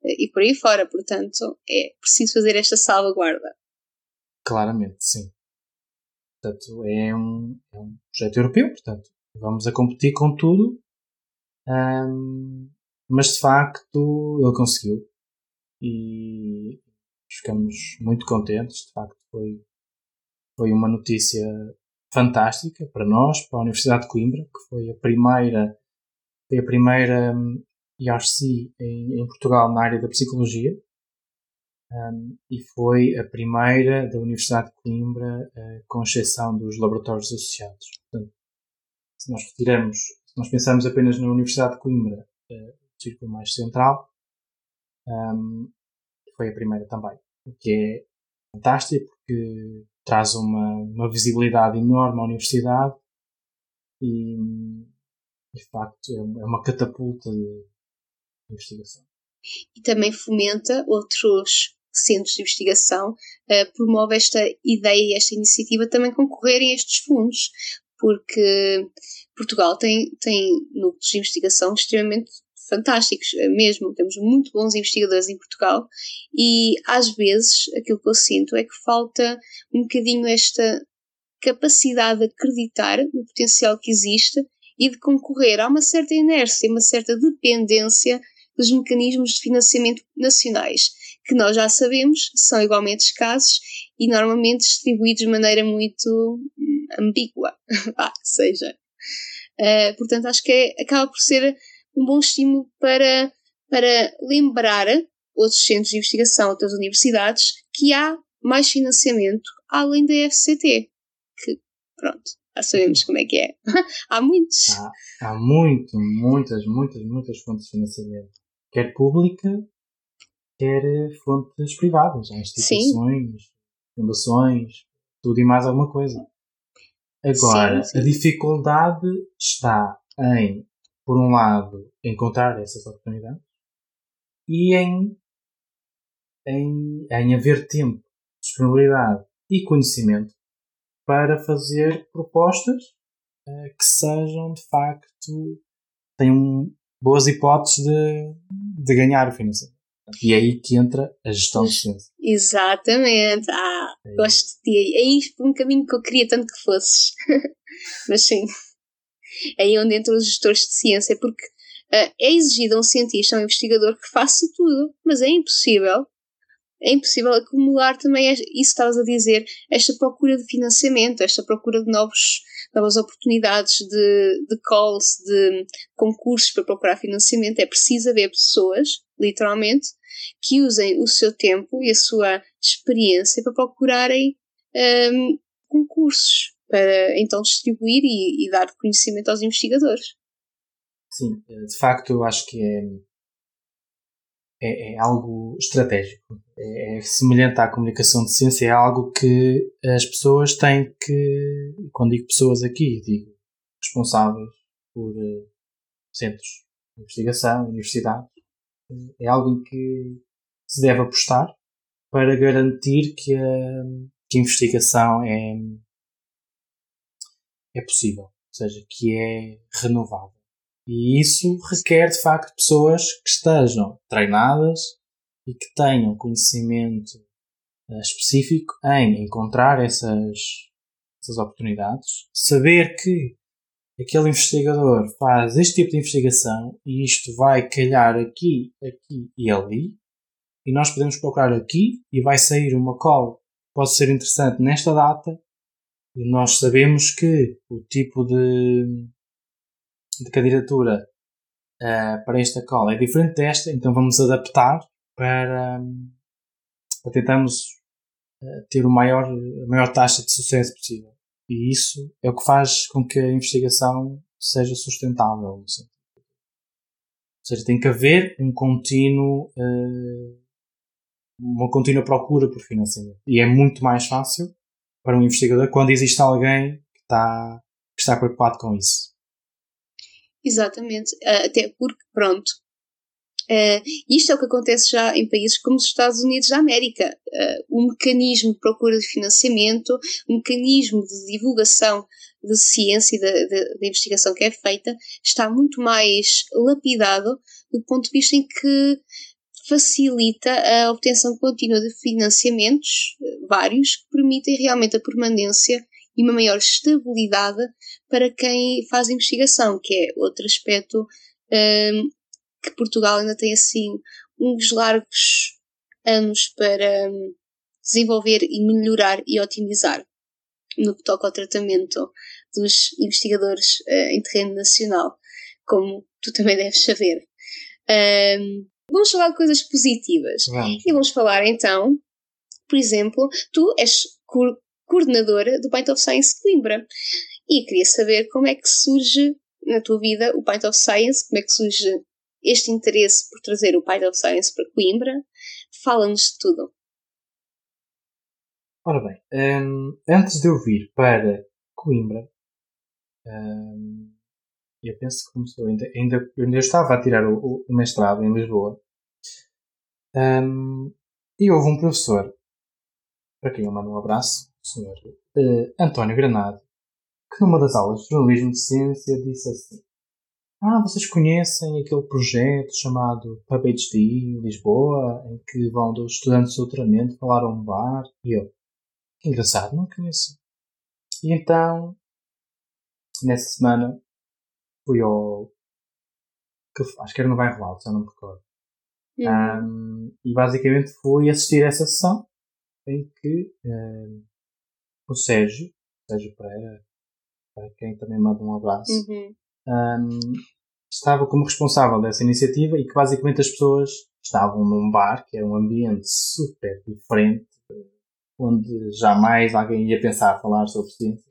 eh, e por aí fora. Portanto, é preciso fazer esta salvaguarda. Claramente, sim. Portanto, é um, é um projeto europeu, portanto, vamos a competir com tudo. Um, mas de facto ele conseguiu e ficamos muito contentes. De facto, foi, foi uma notícia fantástica para nós, para a Universidade de Coimbra, que foi a primeira, foi a primeira IRC hum, em, em Portugal na área da psicologia. Um, e foi a primeira da Universidade de Coimbra, uh, com exceção dos laboratórios associados. Portanto, se nós retiramos, se nós pensarmos apenas na Universidade de Coimbra, uh, o círculo mais central, um, foi a primeira também. O que é fantástico porque traz uma, uma visibilidade enorme à universidade e, de facto, é, é uma catapulta de investigação. E também fomenta outros centros de investigação, uh, promove esta ideia e esta iniciativa também concorrerem a estes fundos, porque Portugal tem, tem núcleos de investigação extremamente fantásticos mesmo. Temos muito bons investigadores em Portugal e às vezes aquilo que eu sinto é que falta um bocadinho esta capacidade de acreditar no potencial que existe e de concorrer. Há uma certa inércia, uma certa dependência dos mecanismos de financiamento nacionais, que nós já sabemos são igualmente escassos e normalmente distribuídos de maneira muito hum, ambígua, ah, seja. Uh, portanto, acho que é, acaba por ser um bom estímulo para, para lembrar outros centros de investigação, outras universidades, que há mais financiamento além da FCT. Que, pronto, já sabemos como é que é. há muitos. Há, há muito, muitas, muitas, muitas fontes de financiamento. Quer pública, quer fontes privadas. Há instituições, fundações, tudo e mais alguma coisa. Agora, sim, sim. a dificuldade está em por um lado, encontrar essas oportunidades e em, em, em haver tempo, disponibilidade e conhecimento para fazer propostas uh, que sejam de facto tenham boas hipóteses de, de ganhar o financiamento. E é aí que entra a gestão de ciência. Exatamente. Ah, é gosto de ti. É isto um caminho que eu queria tanto que fosses. Mas sim aí onde entram os gestores de ciência, porque uh, é exigido a um cientista, a um investigador que faça tudo, mas é impossível. É impossível acumular também, isso que estavas a dizer, esta procura de financiamento, esta procura de novos, novas oportunidades de, de calls, de concursos para procurar financiamento. É preciso haver pessoas, literalmente, que usem o seu tempo e a sua experiência para procurarem um, ehm, concursos para então distribuir e, e dar conhecimento aos investigadores. Sim, de facto eu acho que é, é, é, algo, estratégico. É, é semelhante à comunicação de ciência, é algo que as pessoas têm que, quando digo pessoas aqui, digo responsáveis por uh, centros de investigação, universidades, é algo em que se deve apostar para garantir que a, que a investigação é, é possível, ou seja, que é renovável. E isso requer, de facto, pessoas que estejam treinadas e que tenham conhecimento uh, específico em encontrar essas, essas oportunidades, saber que aquele investigador faz este tipo de investigação e isto vai calhar aqui, aqui e ali, e nós podemos procurar aqui e vai sair uma call que pode ser interessante nesta data, e nós sabemos que o tipo de de candidatura uh, para esta cola é diferente desta, então vamos adaptar para, para tentarmos uh, ter o maior, a maior taxa de sucesso possível. E isso é o que faz com que a investigação seja sustentável. Ou seja, tem que haver um contínuo, uh, uma contínua procura por financiamento. E é muito mais fácil para um investigador quando existe alguém que está, que está preocupado com isso. Exatamente, uh, até porque, pronto, uh, isto é o que acontece já em países como os Estados Unidos da América. Uh, o mecanismo de procura de financiamento, o mecanismo de divulgação de ciência e da investigação que é feita está muito mais lapidado do ponto de vista em que facilita a obtenção contínua de financiamentos, vários, que permitem realmente a permanência e uma maior estabilidade para quem faz investigação, que é outro aspecto um, que Portugal ainda tem assim uns largos anos para um, desenvolver e melhorar e otimizar no que toca ao tratamento dos investigadores uh, em terreno nacional, como tu também deves saber. Um, vamos falar de coisas positivas. Vamos. E vamos falar então, por exemplo, tu és coordenadora do Pint of Science Coimbra. E queria saber como é que surge na tua vida o Pint of Science, como é que surge este interesse por trazer o Pint of Science para Coimbra. Fala-nos de tudo. Ora bem, um, antes de eu vir para Coimbra, um, eu penso que começou ainda, ainda, ainda eu estava a tirar o, o mestrado em Lisboa, um, e houve um professor, para quem eu mando um abraço, Sr. Uh, António Granado, que numa das aulas de jornalismo de ciência disse assim: Ah, vocês conhecem aquele projeto chamado PubHD em Lisboa, em que vão dos estudantes de doutoramento falar a um bar? E eu, que engraçado, não conheço. E então, nessa semana, fui ao. Acho que era no bairro Alto, já não me recordo. Uhum. Um, e basicamente fui assistir a essa sessão em que um, o Sérgio, Sérgio Pereira, para quem também manda um abraço, uhum. um, estava como responsável dessa iniciativa e que basicamente as pessoas estavam num bar, que era um ambiente super diferente, onde jamais alguém ia pensar falar sobre ciência.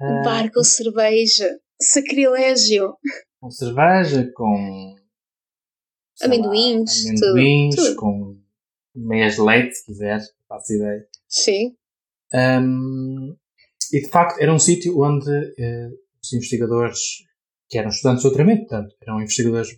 Um bar com cerveja, sacrilégio. Com cerveja, com amendoins, lá, amendoins tudo, tudo. com meias leite, se quiseres, faço ideia. Sim. Um, e de facto era um sítio onde uh, os investigadores, que eram estudantes de doutoramento, portanto, eram investigadores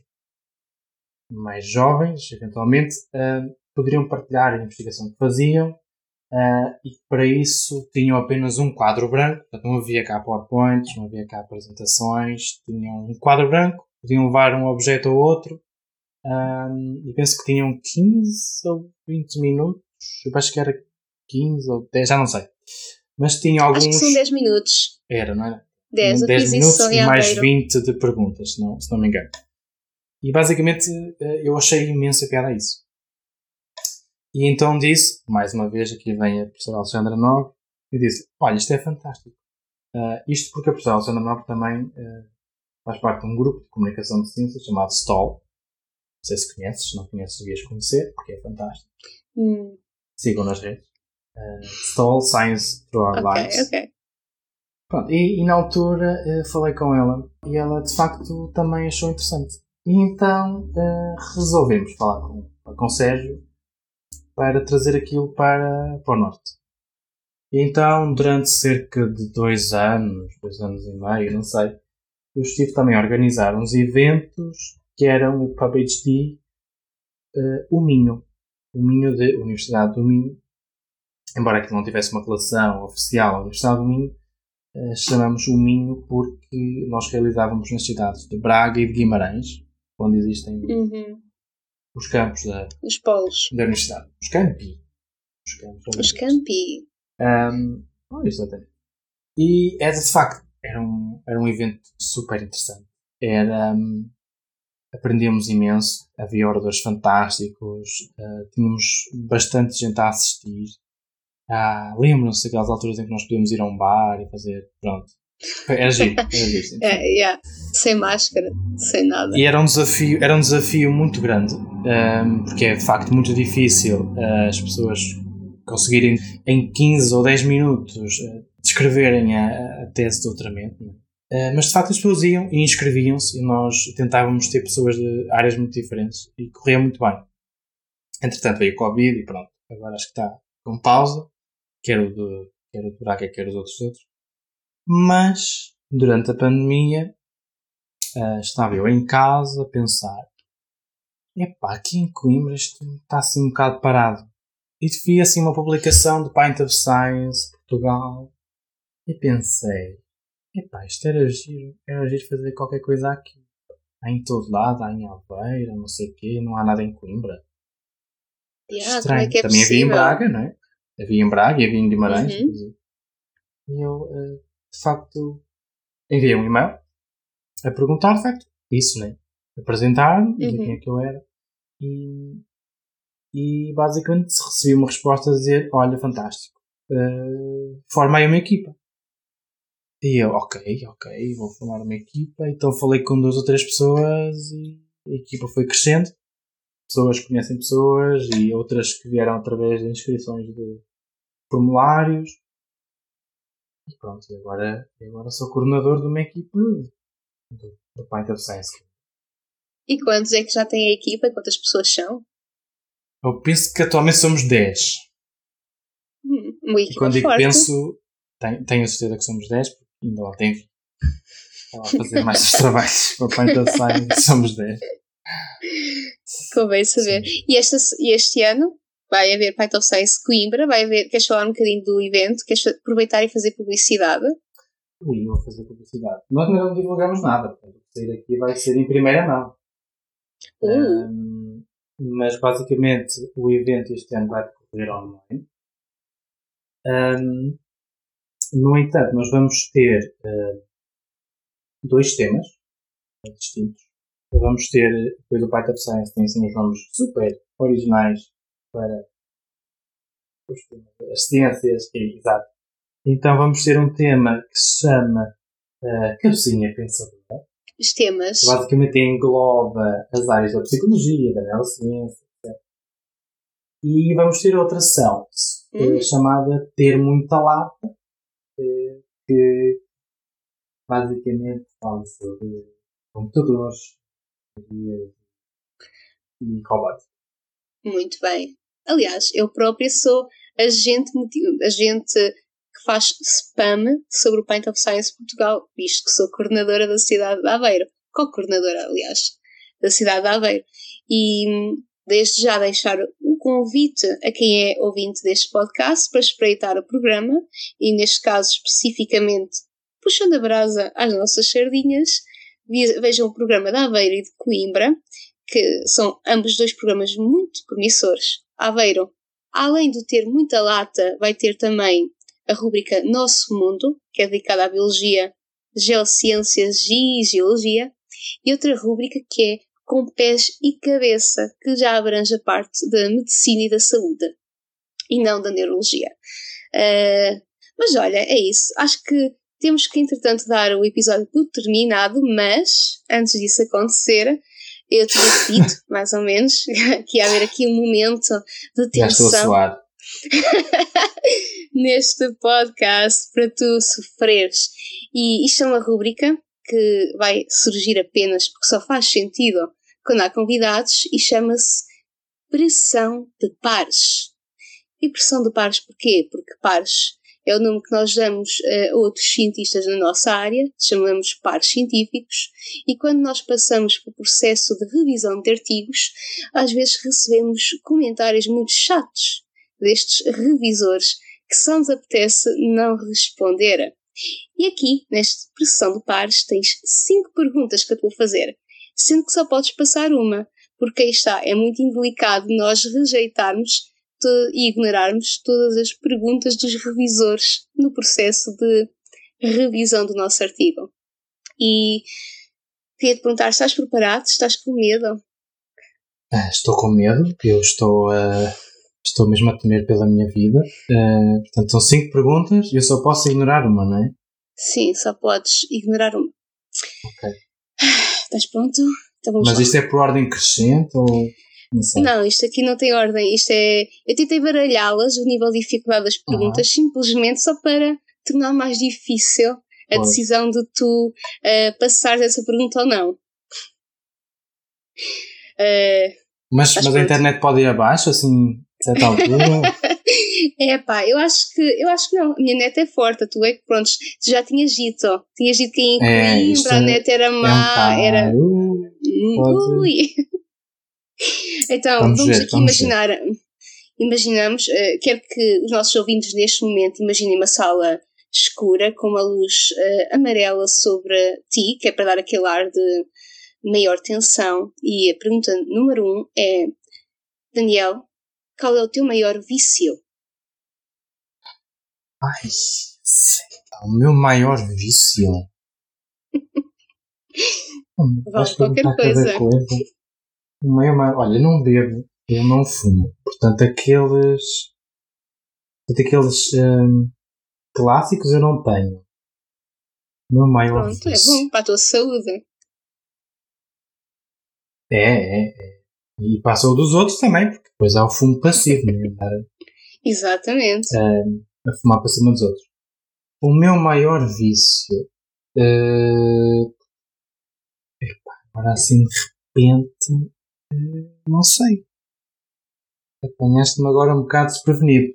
mais jovens, eventualmente, uh, poderiam partilhar a investigação que faziam uh, e para isso tinham apenas um quadro branco, portanto não havia cá PowerPoints, não havia cá apresentações, tinham um quadro branco, podiam levar um objeto ou outro um, e penso que tinham 15 ou 20 minutos, eu acho que era 15 ou 10, já não sei. Mas tinha alguns. Acho que são 10 minutos. Era, não era? 10, 10 minutos e mais 20 de perguntas, se não, se não me engano. E basicamente eh, eu achei imensa piada isso. E então disse, mais uma vez, aqui vem a professora Alexandra Nobre, e disse: Olha, isto é fantástico. Uh, isto porque a professora Alexandra Nobre também uh, faz parte de um grupo de comunicação de ciências chamado STOL. Não sei se conheces, se não conheces, devias conhecer, porque é fantástico. Hum. Sigam nas redes uh, Stall Science Through Our okay, Lives. Okay. Pronto, e, e, na altura uh, falei com ela e ela de facto também achou interessante. E então uh, resolvemos falar com, a Conselho para trazer aquilo para, para o Norte. E então, durante cerca de dois anos, dois anos e meio, não sei, eu estive também a organizar uns eventos que eram o PubHD uh, o Minho. O Minho da Universidade do Minho. Embora aquilo não tivesse uma relação oficial à Universidade do Minho, uh, chamamos o Minho porque nós realizávamos nas cidades de Braga e de Guimarães, onde existem uhum. os campos da, os polos. da Universidade. Os campi. Os, campos, os campi. Um, oh, exatamente. E é de facto, era um, era um evento super interessante. Era. Um, aprendemos imenso, havia oradores fantásticos, uh, tínhamos bastante gente a assistir. Ah, lembram-se daquelas alturas em que nós podíamos ir a um bar e fazer. Pronto. Era giro, era giro. é, yeah. Sem máscara, sem nada. E era um desafio, era um desafio muito grande, um, ehm, porque é de facto muito difícil uh, as pessoas conseguirem em 15 ou 10 minutos uh, descreverem a, a tese de doutoramento. Uh, mas de facto as pessoas iam e inscreviam-se e nós tentávamos ter pessoas de áreas muito diferentes e corria muito bem. Entretanto veio o Covid e pronto, agora acho que está com pausa, quer o de, quer o de Braga, quer os outros outros. Mas durante a pandemia uh, estava eu em casa a pensar epá, aqui em Coimbra isto está assim um bocado parado e vi assim uma publicação do Pint of Science Portugal e pensei, epá, isto era giro, era giro fazer qualquer coisa aqui. Há em todo lado, há em Aveira, não sei o quê, não há nada em Coimbra. Yeah, Estranho. É é Também possível? havia em Braga, não é? Havia em Braga e havia em Guimarães, uhum. E eu, eh, de facto, enviei um e-mail a perguntar, de facto, isso, né? Apresentar-me, uhum. dizer quem é que eu era. E, e basicamente recebi uma resposta a dizer: Olha, fantástico, uh, forma aí uma equipa. E eu, ok, ok, vou formar uma equipa. Então falei com duas ou três pessoas e a equipa foi crescendo. Pessoas que conhecem pessoas e outras que vieram através de inscrições de formulários. E pronto, e agora, agora sou coordenador de uma equipa do, do of Science. E quantos é que já tem a equipa? Quantas pessoas são? Eu penso que atualmente somos 10. Hum, uma equipa e quando forte. eu penso, tenho, tenho a certeza que somos 10, porque ainda lá tem Estava a fazer mais os trabalhos para Pint of Science, somos 10. Convém saber. E este, e este ano vai haver Python Science Coimbra, vai haver, queres falar um bocadinho do evento, queres aproveitar e fazer publicidade? Ui, vou fazer publicidade. Nós ainda não divulgamos nada, portanto, sair aqui vai ser em primeira mão. Uh. Um, mas basicamente o evento este ano vai decorrer online. Um, no entanto, nós vamos ter uh, dois temas distintos. Vamos ter, depois do Python Science, tem assim uns nomes super originais para as ciências, exato. Então vamos ter um tema que se chama uh, Cabecinha Pensadora. Os temas. Basicamente engloba as áreas da psicologia, da neurociência, etc. E vamos ter outra ação hum. chamada Ter Muita Lata, eh, que basicamente fala sobre computadores e robótica. Muito bem. Aliás, eu própria sou agente, agente que faz spam sobre o Paint of Science Portugal, visto que sou coordenadora da cidade de Aveiro. Co-coordenadora, aliás, da cidade de Aveiro. E desde já deixar convite a quem é ouvinte deste podcast para espreitar o programa e, neste caso especificamente, puxando a brasa às nossas sardinhas, vejam o programa de Aveiro e de Coimbra, que são ambos dois programas muito promissores. Aveiro, além de ter muita lata, vai ter também a rubrica Nosso Mundo, que é dedicada à biologia, geociências e geologia, e outra rubrica que é Com Pés e Cabeça, que já abrange a parte da medicina e da saúde, e não da neurologia. Uh, mas olha, é isso. Acho que temos que, entretanto, dar o episódio por terminado, mas antes disso acontecer, eu tinha pedido, mais ou menos, que ia haver aqui um momento de tensão. Já estou a suar. neste podcast para tu sofreres. E isto é uma rubrica que vai surgir apenas porque só faz sentido quando há convidados e chama-se pressão de pares. E pressão de pares porquê? Porque pares é o nome que nós damos a outros cientistas na nossa área, chamamos pares científicos, e quando nós passamos pelo processo de revisão de artigos, às vezes recebemos comentários muito chatos destes revisores que só nos apetece não responder. E aqui, nesta pressão de pares, tens cinco perguntas que eu te vou fazer, sendo que só podes passar uma, porque aí está, é muito indelicado nós rejeitarmos e ignorarmos todas as perguntas dos revisores no processo de revisão do nosso artigo. E queria te perguntar: estás preparado? Estás com medo? Ah, estou com medo, eu estou, uh, estou mesmo a temer pela minha vida. Uh, portanto, são cinco perguntas e eu só posso ignorar uma, não é? Sim, só podes ignorar uma. Ok. Estás pronto? Então Mas lá. isto é por ordem crescente ou. Não, não, isto aqui não tem ordem. Isto é. Eu tentei baralhá-las, o nível de dificuldade das perguntas, simplesmente só para tornar mais difícil a decisão de tu uh, passares essa pergunta ou não. Uh, mas, mas a internet pode ir abaixo, assim, certa altura? é pá, eu acho que eu acho que não. A minha net é forte, tu é que pronto, tu já tinhas dito, tinhas dito que em é, Coimbra é, a net era má, é um era. Uh, ui. então, vamos, vamos ver, aqui vamos imaginar. Ver. Imaginamos, uh, quero que os nossos ouvintes neste momento imaginem uma sala escura com uma luz uh, amarela sobre ti, que é para dar aquele ar de maior tensão. E a pergunta número um é: Daniel, qual é o teu maior vício? Ai, o meu maior vício. hum, vale qualquer coisa. coisa. O meu maior, olha, eu não bebo, eu não fumo. Portanto, aqueles. Portanto, aqueles hum, clássicos eu não tenho. O meu maior Pronto, vício. é bom para a tua saúde. É, é, é. E a saúde dos outros também, porque depois há o fumo passivo, né? Exatamente. Hum, a fumar para cima dos outros. O meu maior vício. Uh, agora assim de repente. Uh, não sei. Apanhaste-me agora um bocado desprevenido.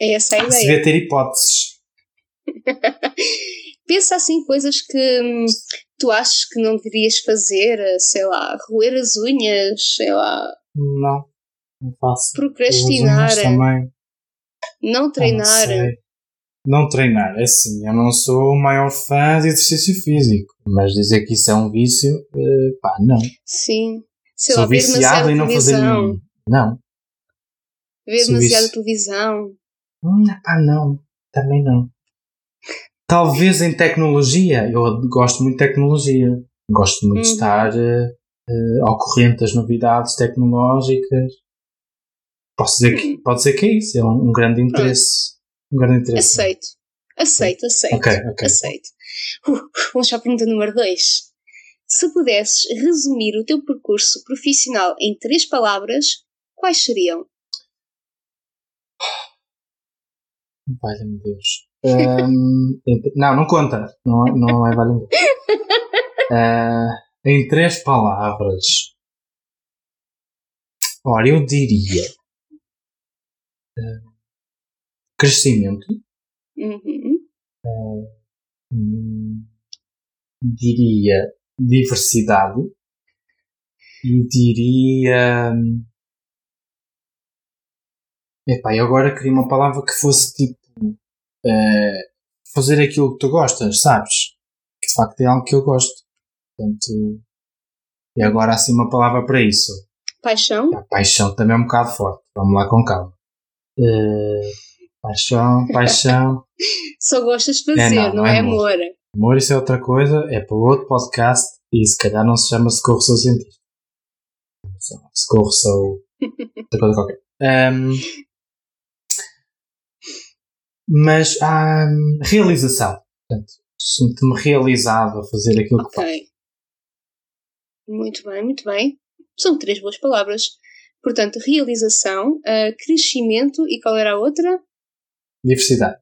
É essa a ideia. Se vê ter hipóteses. Pensa assim, coisas que hum, tu achas que não deverias fazer, sei lá, roer as unhas, sei lá. Não, não faço. Procrastinar. Também. Não treinar. Não, não treinar, é assim, eu não sou o maior fã de exercício físico, mas dizer que isso é um vício, uh, pá, não. Sim. Sei sou viciado em não fazer nenhum. Não. Ver demasiada televisão. Hum, pá, não. Também não. Talvez em tecnologia, eu gosto muito de tecnologia. Gosto muito de uhum. estar uh, ao corrente das novidades tecnológicas. Posso dizer que, pode ser que é isso, é um, um grande interesse. Um grande interesse. Aceito. Aceito, aceito. Ok, ok. Aceito. Uh, vamos para a pergunta número 2. Se pudesses resumir o teu percurso profissional em três palavras, quais seriam? Valha-me Deus. Um, não, não conta. Não, não é Deus. Uh, em três palavras. Ora, eu diria uh, crescimento, uhum. uh, diria diversidade e diria. Epá, eu agora queria uma palavra que fosse tipo uh, fazer aquilo que tu gostas, sabes? Que de facto é algo que eu gosto. Portanto, e agora assim uma palavra para isso. Paixão? A paixão também é um bocado forte. Vamos lá com calma. Uh, paixão, paixão. Só gostas de fazer, é, não, não, é, é amor. amor. Amor, isso é outra coisa, é para outro podcast e se calhar não se chama Socorro Sou Cientista. Socorro Sou. outra coisa qualquer. Um, mas há um, realização. Portanto, sinto-me realizado a fazer aquilo okay. que faço. Muito bem, muito bem. São três boas palavras. Portanto, realização, uh, crescimento e qual era a outra? Diversidade.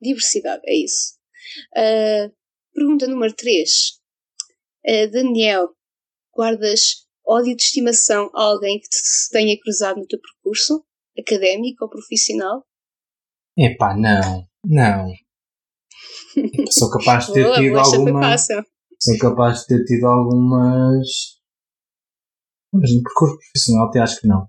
Diversidade, é isso. Uh, pergunta número 3. Uh, Daniel, guardas ódio de estimação a alguém que te se tenha cruzado no teu percurso, académico ou profissional? Epá, não, não. Sou capaz de ter tido alguma. Sou capaz de ter tido algumas. Mas no percurso profissional até acho que não.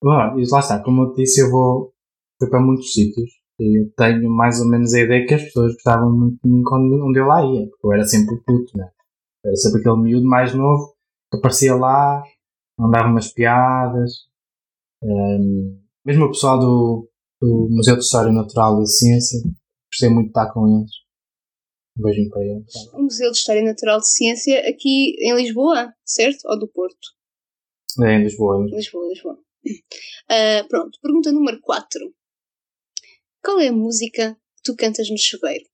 Bom, e lá está, como eu disse, eu vou fui para muitos sítios e eu tenho mais ou menos a ideia que as pessoas gostavam muito de mim quando, onde eu lá ia, porque eu era sempre o puto, né? Eu era sempre aquele miúdo mais novo que aparecia lá, mandava umas piadas. Hum, mesmo o pessoal do, do Museu de História Natural e Ciência, gostei muito de estar com eles. Um beijinho para eles. O Museu de História Natural de Ciência aqui em Lisboa, certo? Ou do Porto? É em Lisboa, em Lisboa. Lisboa. Ah, pronto, pergunta número 4. Qual é a música que tu cantas no chuveiro?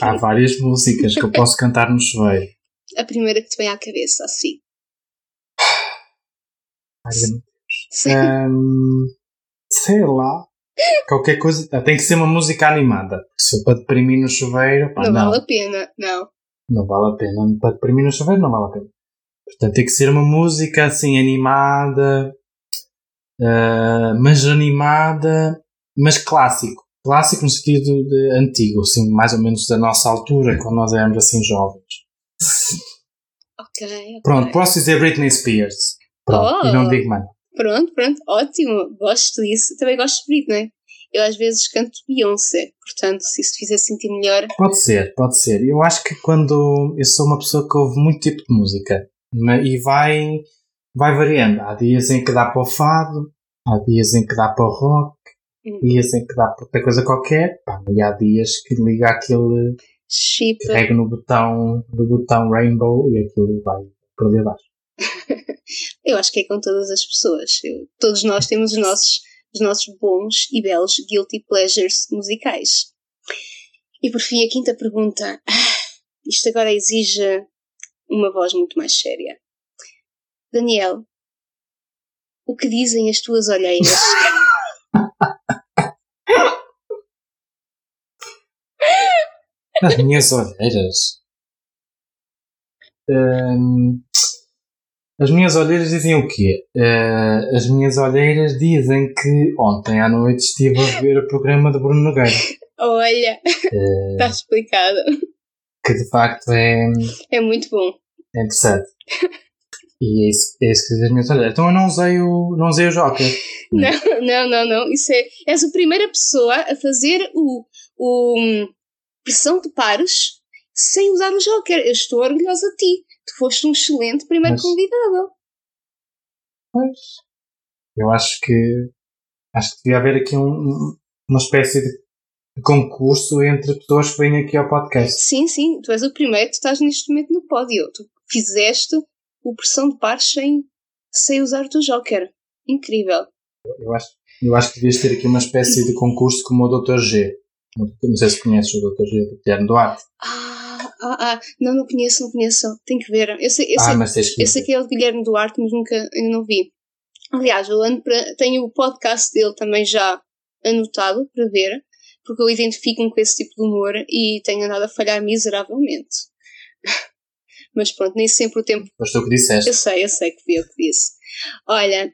Há várias músicas que eu posso cantar no chuveiro. A primeira que te vem à cabeça, assim. Hum, sei lá. Qualquer coisa. ah, Tem que ser uma música animada. Porque se para deprimir no chuveiro, pá, não, não. vale a pena, não. Não vale a pena. Para deprimir no chuveiro, não vale a pena. Portanto, tem que ser uma música assim animada, ah, mas animada, mas clássico. Clássico no sentido de antigo, assim, mais ou menos da nossa altura, quando nós éramos assim jovens. Ok, ok. Pronto, posso dizer Britney Spears. Pronto, Oh. e não digo mais. Pronto, pronto, ótimo. Gosto disso. Também gosto de Britney. Eu às vezes canto Beyoncé, portanto, se isso te fizer sentir melhor. Pode ser, pode ser. Eu acho que quando eu sou uma pessoa que ouve muito tipo de música ma- e vai, vai variando. Há dias em que dá para o fado, há dias em que dá para o rock, Hum. dias em que dá para outra coisa qualquer, e há dias que liga aquele, Chip. carrega no botão, no botão rainbow e aquilo vai para ali abaixo. Eu acho que é com todas as pessoas. Eu- todos nós temos os nossos, os nossos bons e belos guilty pleasures musicais. E por fim, a quinta pergunta. Isto agora exige uma voz muito mais séria. Daniel, o que dizem as tuas olheiras? As minhas olheiras. Hum, as minhas olheiras dizem o quê? Eh, as minhas olheiras dizem que ontem à noite estive a ver o programa de Bruno Nogueira, Olha, eh, está explicado. que de facto é, É muito bom. é interessante. E é isso, é isso que dizem as minhas olheiras. Então eu não usei o, não usei o Joker. Não, não, não, não. Isso é. És a primeira pessoa a fazer o, o hum, pressão de pares sem usar o Joker. Eu estou orgulhosa de ti. Tu foste um excelente primeiro Mas- convidado. Pois. Eu acho que acho que devia haver aqui um- um- uma espécie de concurso entre pessoas que vêm aqui ao podcast. Sim, sim, tu és o primeiro, tu estás neste momento no pódio. Tu fizeste o pressão de pares sem, sem usar o teu Joker. Incrível. Eu acho, eu acho que devias ter aqui uma espécie de concurso como o Dr. G. Não sei se conheces o Dr. G do Guilherme Duarte. Ah, ah, ah. Não, não conheço, não conheço. Tenho que ver. Eu sei, eu ah, sei, mas tens que eu sei que é o Guilherme Duarte, mas nunca ainda não vi. Aliás, eu ando para, tenho o podcast dele também já anotado para ver, porque eu identifico-me com esse tipo de humor e tenho andado a falhar miseravelmente. Mas pronto, nem sempre o tempo. Foste tu que disseste. Eu sei, eu sei que fui eu que disse. Olha,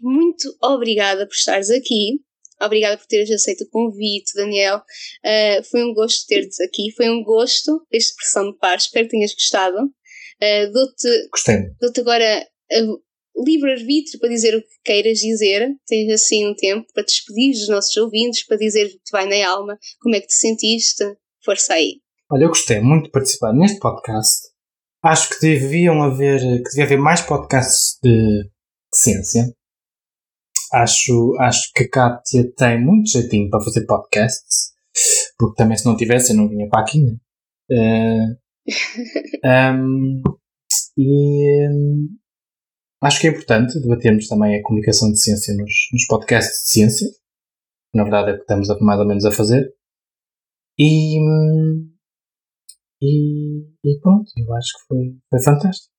muito obrigada por estares aqui. Obrigada por teres aceito o convite, Daniel. Uh, foi um gosto ter-te aqui. Foi um gosto desta expressão de par. Espero que tenhas gostado. Uh, Dou-te Gostei. dou-te agora uh, livre-arbítrio para dizer o que queiras dizer. Tens assim um tempo para te despedir dos nossos ouvintes, para dizer o que te vai na alma, como é que te sentiste. Força aí. Olha, eu gostei muito de participar neste podcast. Acho que deviam haver, que devia haver mais podcasts de, de ciência. Acho, acho que a Kátia tem muito jeitinho para fazer podcasts. Porque também se não tivesse eu não vinha para aqui, né? Eh, um, e um, acho que é importante debatermos também a comunicação de ciência nos, nos podcasts de ciência. Na verdade é o que estamos a, mais ou menos a fazer. E, e, e pronto, eu acho que foi, foi fantástico.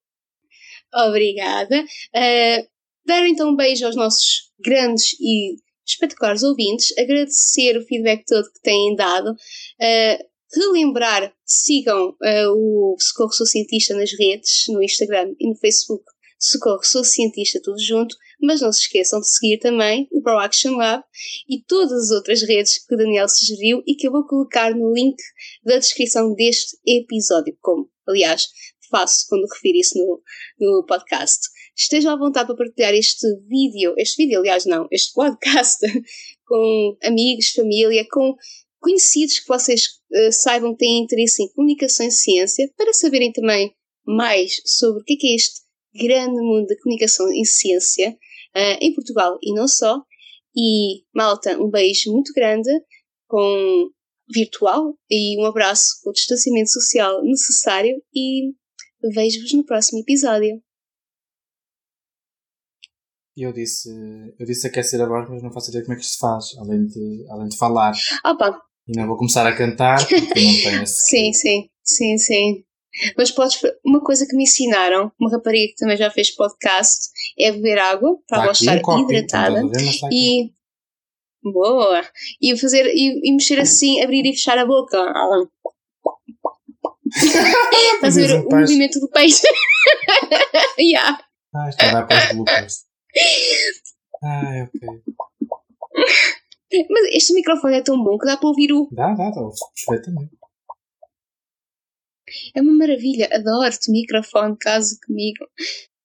Obrigada. Uh, dar então um beijo aos nossos grandes e espetaculares ouvintes, agradecer o feedback todo que têm dado, uh, relembrar Sigam uh, o Socorro Sou Cientista nas redes, no Instagram e no Facebook. Socorro Sou Cientista, tudo junto. Mas não se esqueçam de seguir também o Pro Action Lab e todas as outras redes que o Daniel sugeriu e que eu vou colocar no link da descrição deste episódio, como, aliás, faço quando refiro isso no, no podcast. Estejam à vontade para partilhar este vídeo, este vídeo, aliás, não, este podcast, com amigos, família, com conhecidos que vocês uh, saibam que têm interesse em comunicação e ciência, para saberem também mais sobre o que é, é este grande mundo da comunicação e ciência uh, em Portugal e não só. E, malta, um beijo muito grande, com virtual e um abraço com o distanciamento social necessário e vejo-vos no próximo episódio. Eu disse, eu disse aquecer a voz, mas não faço ideia como é que isto se faz, além de, além de falar. Opa. E não vou começar a cantar, porque não tenho esse... sim, sim, sim, sim. Mas podes. Uma coisa que me ensinaram, uma rapariga que também já fez podcast, é beber água para ela estar um hidratada. e. Boa! E fazer. E, e, mexer assim, abrir e fechar a boca. A ver o movimento do peixe? yeah. Ah, está a dar para os bloopers. Ah, ok. Mas este microfone é tão bom que dá para ouvir o. Dá, dá, dá, perfeitamente. É uma maravilha, adoro-te, microfone, caso comigo.